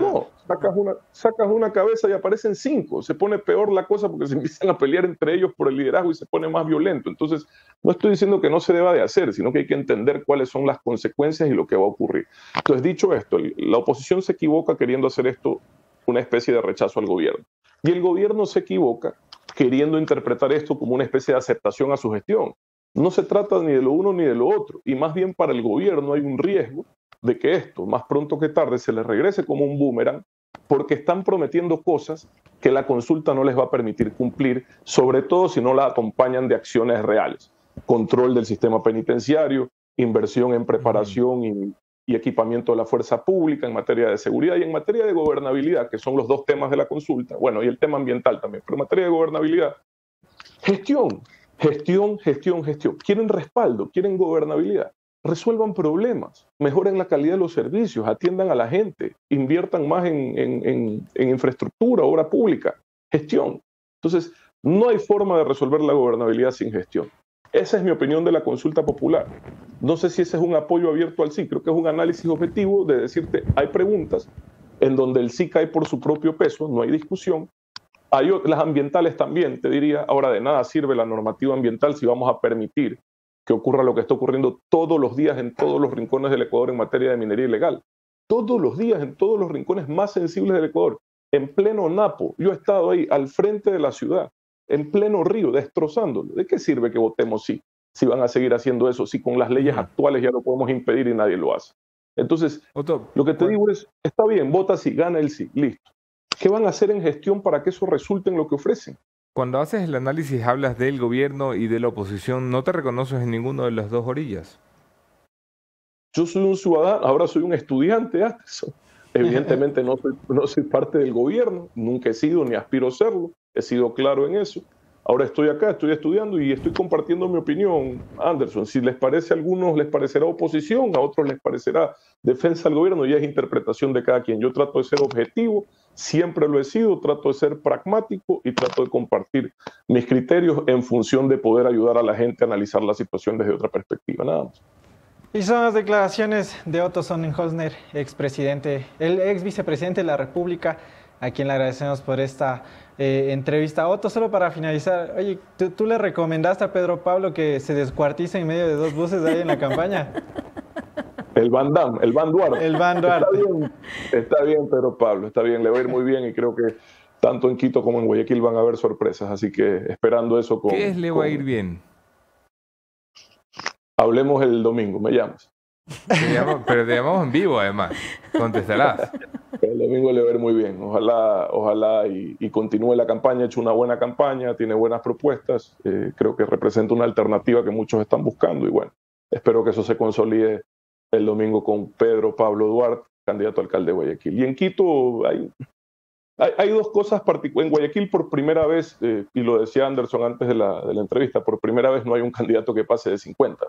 No, sacas una, sacas una cabeza y aparecen cinco. Se pone peor la cosa porque se empiezan a pelear entre ellos por el liderazgo y se pone más violento. Entonces, no estoy diciendo que no se deba de hacer, sino que hay que entender cuáles son las consecuencias y lo que va a ocurrir. Entonces, dicho esto, la oposición se equivoca queriendo hacer esto una especie de rechazo al gobierno. Y el gobierno se equivoca queriendo interpretar esto como una especie de aceptación a su gestión. No se trata ni de lo uno ni de lo otro. Y más bien para el gobierno hay un riesgo de que esto, más pronto que tarde, se les regrese como un boomerang, porque están prometiendo cosas que la consulta no les va a permitir cumplir, sobre todo si no la acompañan de acciones reales. Control del sistema penitenciario, inversión en preparación y, equipamiento de la fuerza pública en materia de seguridad y en materia de gobernabilidad, que son los dos temas de la consulta, bueno, y el tema ambiental también, pero en materia de gobernabilidad, gestión, gestión, gestión, gestión. Quieren respaldo, quieren gobernabilidad resuelvan problemas, mejoren la calidad de los servicios, atiendan a la gente, inviertan más en, infraestructura, obra pública, gestión. Entonces, no hay forma de resolver la gobernabilidad sin gestión. Esa es mi opinión de la consulta popular. No sé si ese es un apoyo abierto al sí, creo que es un análisis objetivo de decirte, hay preguntas en donde el sí cae por su propio peso, no hay discusión. Hay las ambientales también, te diría, ahora de nada sirve la normativa ambiental si vamos a permitir que ocurra lo que está ocurriendo todos los días en todos los rincones del Ecuador en materia de minería ilegal. Todos los días en todos los rincones más sensibles del Ecuador. En pleno Napo, yo he estado ahí al frente de la ciudad, en pleno río, destrozándolo. ¿De qué sirve que votemos sí? Si van a seguir haciendo eso, si con las leyes actuales ya lo podemos impedir y nadie lo hace. Entonces, lo que te digo es, está bien, vota sí, gana el sí, listo. ¿Qué van a hacer en gestión para que eso resulte en lo que ofrecen? Cuando haces el análisis hablas del gobierno y de la oposición, ¿no te reconoces en ninguno de las dos orillas? Yo soy un ciudadano, ahora soy un estudiante, Evidentemente no soy, no soy parte del gobierno, nunca he sido ni aspiro a serlo, he sido claro en eso. Ahora estoy acá, estoy estudiando y estoy compartiendo mi opinión, Anderson. Si les parece a algunos, les parecerá oposición, a otros les parecerá defensa del gobierno, ya es interpretación de cada quien. Yo trato de ser objetivo, siempre lo he sido, trato de ser pragmático y trato de compartir mis criterios en función de poder ayudar a la gente a analizar la situación desde otra perspectiva, nada más. Y son las declaraciones de Otto Sonnenhosner, expresidente, el ex vicepresidente de la República, a quien le agradecemos por esta eh, entrevista. Otto, solo para finalizar, oye, ¿tú, le recomendaste a Pedro Pablo que se descuartice en medio de dos buses ahí en la campaña? El Van Damme, el Van Duarte. El Van Duarte. Está bien, está bien, Pedro Pablo, está bien, le va a ir muy bien y creo que tanto en Quito como en Guayaquil van a haber sorpresas, así que esperando eso con... ¿Qué es le va a ir bien? Hablemos el domingo, me llamas. pero te llamamos en vivo además, contestarás. El domingo le va a ir muy bien. Ojalá, ojalá y, continúe la campaña. Ha hecho una buena campaña, tiene buenas propuestas. Eh, creo que representa una alternativa que muchos están buscando y bueno, espero que eso se consolide el domingo con Pedro Pablo Duarte, candidato a alcalde de Guayaquil. Y en Quito hay, hay, dos cosas particulares. En Guayaquil por primera vez, eh, y lo decía Anderson antes de la, de la entrevista, por primera vez no hay un candidato que pase de 50.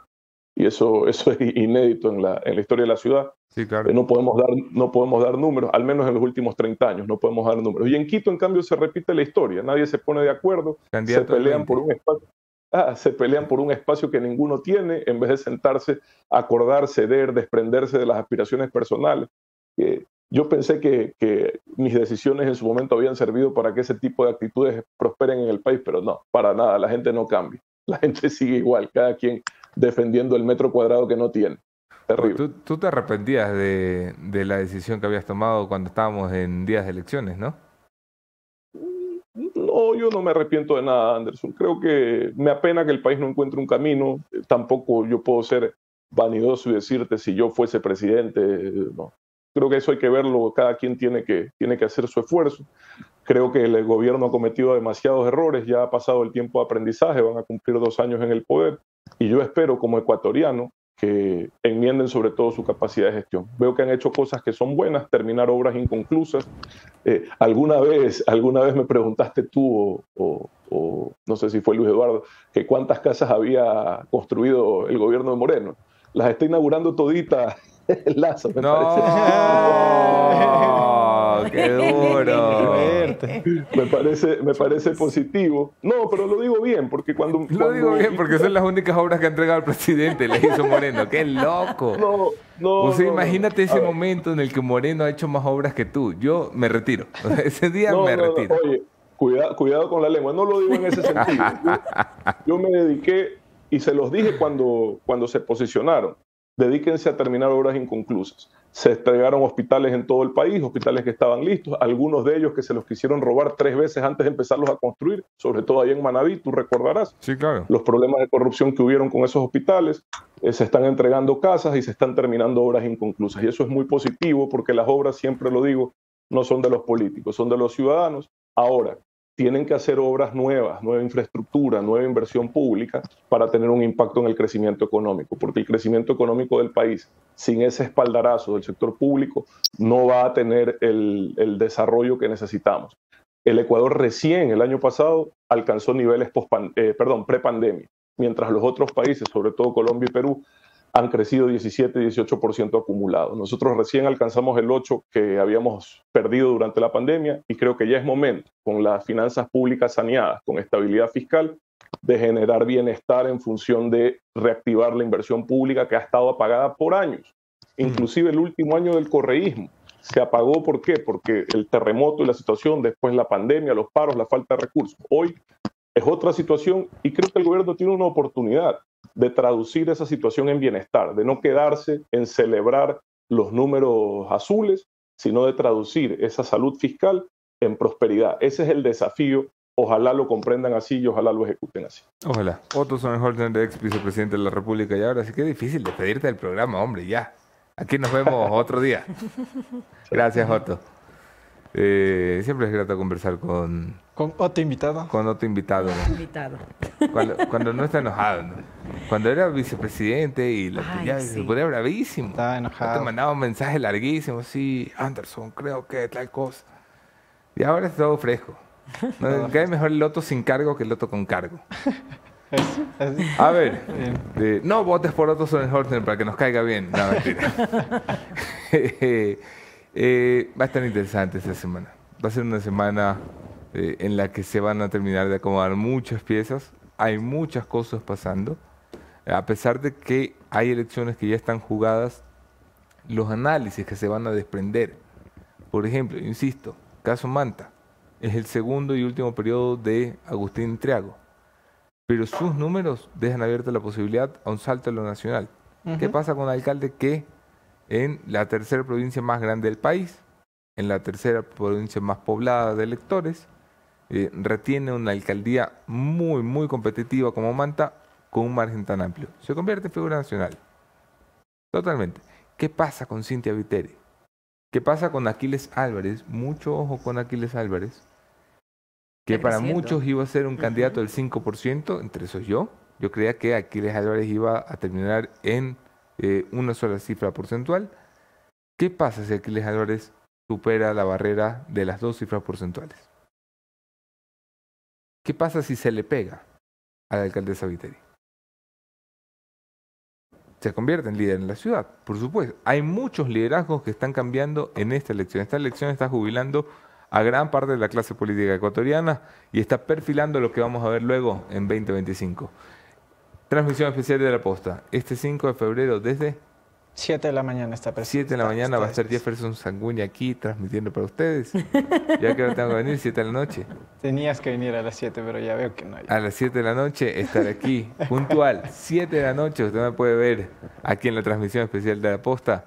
y eso, eso es inédito en la, en la historia de la ciudad. Sí, claro. Eh, no, podemos dar, no podemos dar números, al menos en los últimos 30 años, no podemos dar números. Y en Quito, en cambio, se repite la historia, nadie se pone de acuerdo, se pelean, por un espacio, ah, se pelean por un espacio que ninguno tiene, en vez de sentarse, acordar, ceder, desprenderse de las aspiraciones personales. yo pensé que, que mis decisiones en su momento habían servido para que ese tipo de actitudes prosperen en el país, pero no, para nada, la gente no cambia, la gente sigue igual, cada quien defendiendo el metro cuadrado que no tiene. Terrible. ¿Tú, te arrepentías de, de, la decisión que habías tomado cuando estábamos en días de elecciones, no? No, yo no me arrepiento de nada, Anderson. Creo que me apena que el país no encuentre un camino. Tampoco yo puedo ser vanidoso y decirte si yo fuese presidente. No. Creo que eso hay que verlo. Cada quien tiene que, tiene que hacer su esfuerzo. Creo que el gobierno ha cometido demasiados errores. Ya ha pasado el tiempo de aprendizaje. Van a cumplir dos años en el poder. Y yo espero, como ecuatoriano, que enmienden sobre todo su capacidad de gestión. Veo que han hecho cosas que son buenas, terminar obras inconclusas. Eh, alguna vez, alguna vez me preguntaste tú o, o, no sé si fue Luis Eduardo, que cuántas casas había construido el gobierno de Moreno. Las está inaugurando toditas el lazo, me no, parece. ¡Qué duro! me parece, me parece positivo. No, pero lo digo bien, porque cuando. Lo digo bien, porque son las únicas obras que ha entregado el presidente, le hizo Moreno. ¡Qué loco! No, no. O sea, imagínate ese momento en el que Moreno ha hecho más obras que tú. Yo me retiro. ese día me retiro. Oye, cuidado, cuidado con la lengua. No lo digo en ese sentido. Yo, me dediqué y se los dije cuando, cuando se posicionaron dedíquense a terminar obras inconclusas. Se entregaron hospitales en todo el país, hospitales que estaban listos, algunos de ellos que se los quisieron robar tres veces antes de empezarlos a construir, sobre todo ahí en Manaví, tú recordarás. Sí, claro. Los problemas de corrupción que hubieron con esos hospitales, eh, se están entregando casas y se están terminando obras inconclusas. Y eso es muy positivo porque las obras, siempre lo digo, no son de los políticos, son de los ciudadanos. Ahora, tienen que hacer obras nuevas, nueva infraestructura, nueva inversión pública para tener un impacto en el crecimiento económico, porque el crecimiento económico del país, sin ese espaldarazo del sector público, no va a tener el, desarrollo que necesitamos. El Ecuador recién el año pasado alcanzó niveles eh, perdón, prepandemia, mientras los otros países, sobre todo Colombia y Perú, han crecido 17 18% acumulado. Nosotros recién alcanzamos el 8 que habíamos perdido durante la pandemia y creo que ya es momento, con las finanzas públicas saneadas, con estabilidad fiscal, de generar bienestar en función de reactivar la inversión pública que ha estado apagada por años. Inclusive el último año del correísmo se apagó, ¿por qué? Porque el terremoto y la situación, después la pandemia, los paros, la falta de recursos. Hoy es otra situación y creo que el gobierno tiene una oportunidad de traducir esa situación en bienestar, de no quedarse en celebrar los números azules, sino de traducir esa salud fiscal en prosperidad. Ese es el desafío. Ojalá lo comprendan así y ojalá lo ejecuten así. Ojalá. Otto Sonnenholzen, ex vicepresidente de la República y ahora sí que difícil despedirte del programa, hombre, ya. Aquí nos vemos otro día. Gracias, Otto. Eh, siempre es grato conversar con... Con otro invitado. Con otro invitado. Invitado. Cuando, no está enojado. Cuando era vicepresidente y lo ya se ponía bravísimo. Estaba enojado. Te mandaba un mensaje larguísimo, sí, Anderson, creo que tal cosa. Y ahora es todo fresco. No, cae mejor el loto sin cargo que el loto con cargo. A ver, no votes por Otto Sonnenhorten para que nos caiga bien. No, mentira. Eh, va a estar interesante esta semana. Va a ser una semana eh, en la que se van a terminar de acomodar muchas piezas. Hay muchas cosas pasando. A pesar de que hay elecciones que ya están jugadas, los análisis que se van a desprender. Por ejemplo, insisto, caso Manta. Es el segundo y último periodo de Agustín Triago. Pero sus números dejan abierta la posibilidad a un salto a lo nacional. ¿Qué pasa con el alcalde que en la tercera provincia más grande del país, en la tercera provincia más poblada de electores, eh, retiene una alcaldía muy, muy competitiva como Manta, con un margen tan amplio. Se convierte en figura nacional. Totalmente. ¿Qué pasa con Cintia Viteri? ¿Qué pasa con Aquiles Álvarez? Mucho ojo con Aquiles Álvarez, que para muchos iba a ser un candidato del 5%, entre esos yo. Yo creía que Aquiles Álvarez iba a terminar en eh, una sola cifra porcentual. ¿Qué pasa si Aquiles Álvarez supera la barrera de las dos cifras porcentuales? ¿Qué pasa si se le pega a la alcaldesa Viteri? se convierte en líder en la ciudad, por supuesto. Hay muchos liderazgos que están cambiando en esta elección. Esta elección está jubilando a gran parte de la clase política ecuatoriana y está perfilando lo que vamos a ver luego en 2025. Transmisión especial de la posta, este 5 de febrero desde 7 de la mañana está presente. 7 de la mañana va a estar Jefferson Sanguña aquí transmitiendo para ustedes. ya que ahora tengo que venir 7 de la noche. Tenías que venir a las 7, pero ya veo que no. A las 7 de la noche estar aquí, puntual. 7 de la noche usted me puede ver aquí en la transmisión especial de la posta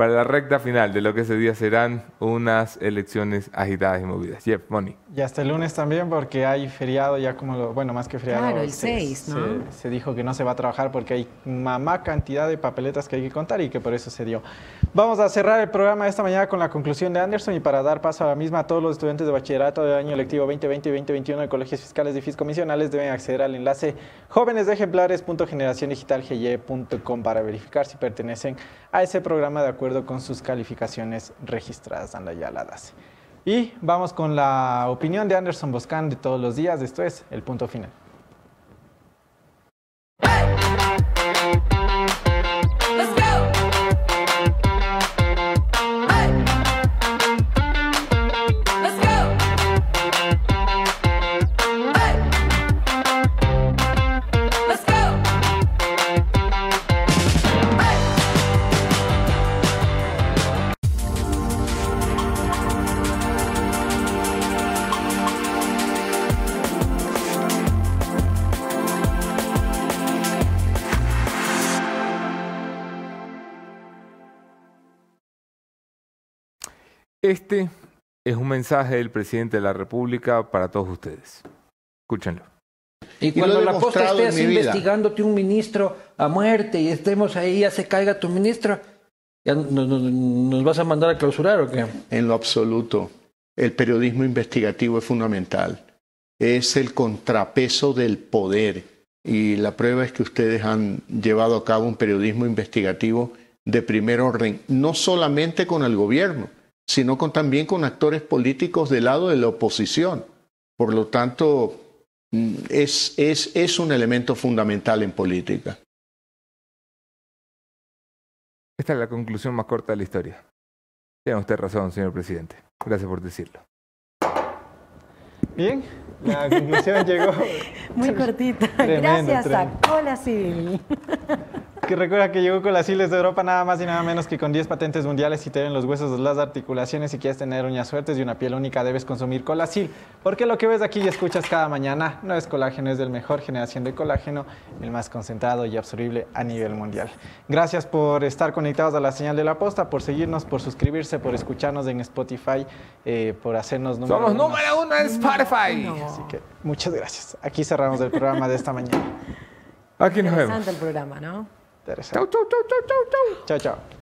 para la recta final de lo que ese día serán unas elecciones agitadas y movidas. Jeff, Money. Y hasta el lunes también porque hay feriado ya como lo, bueno, más que feriado. Claro, el 6, ¿no? Se, dijo que no se va a trabajar porque hay mamá cantidad de papeletas que hay que contar y que por eso se dio. Vamos a cerrar el programa de esta mañana con la conclusión de Anderson y para dar paso a la misma, todos los estudiantes de bachillerato del año lectivo 2020 y 2021 de colegios fiscales y fiscomisionales deben acceder al enlace jóvenesejemplares.generaciondigitalgy.com para verificar si pertenecen a ese programa de acuerdo con sus calificaciones registradas. Ya la DASE. Y vamos con la opinión de Anderson Boscan de todos los días. Esto es el punto final. Este es un mensaje del presidente de la República para todos ustedes. Escúchenlo. Y cuando la posta estés investigándote un ministro a muerte y estemos ahí, ya se caiga tu ministro, ¿ya nos, vas a mandar a clausurar o qué? En lo absoluto. El periodismo investigativo es fundamental. Es el contrapeso del poder. Y la prueba es que ustedes han llevado a cabo un periodismo investigativo de primer orden, no solamente con el gobierno, sino con, también con actores políticos del lado de la oposición. Por lo tanto, mm, es, es, es un elemento fundamental en política. Esta es la conclusión más corta de la historia. Tiene usted razón, señor presidente. Gracias por decirlo. Bien, la conclusión llegó. Muy cortita. Gracias a Cola Civil que recuerda que llegó con las islas de Europa nada más y nada menos que con 10 patentes mundiales y te ven los huesos, las articulaciones y quieres tener uñas suertes y una piel única debes consumir Colasil, porque lo que ves aquí y escuchas cada mañana no es colágeno, es del mejor generación de colágeno, el más concentrado y absorbible a nivel mundial. Gracias por estar conectados a la señal de la posta, por seguirnos, por suscribirse, por escucharnos en Spotify, eh, por hacernos número Somos número uno en Spotify. Así que muchas gracias. Aquí cerramos el programa de esta mañana. Aquí nos vemos. Interesante el programa, ¿no? Interesante. Chau, chau, chau, chau, chau. Chao, chao.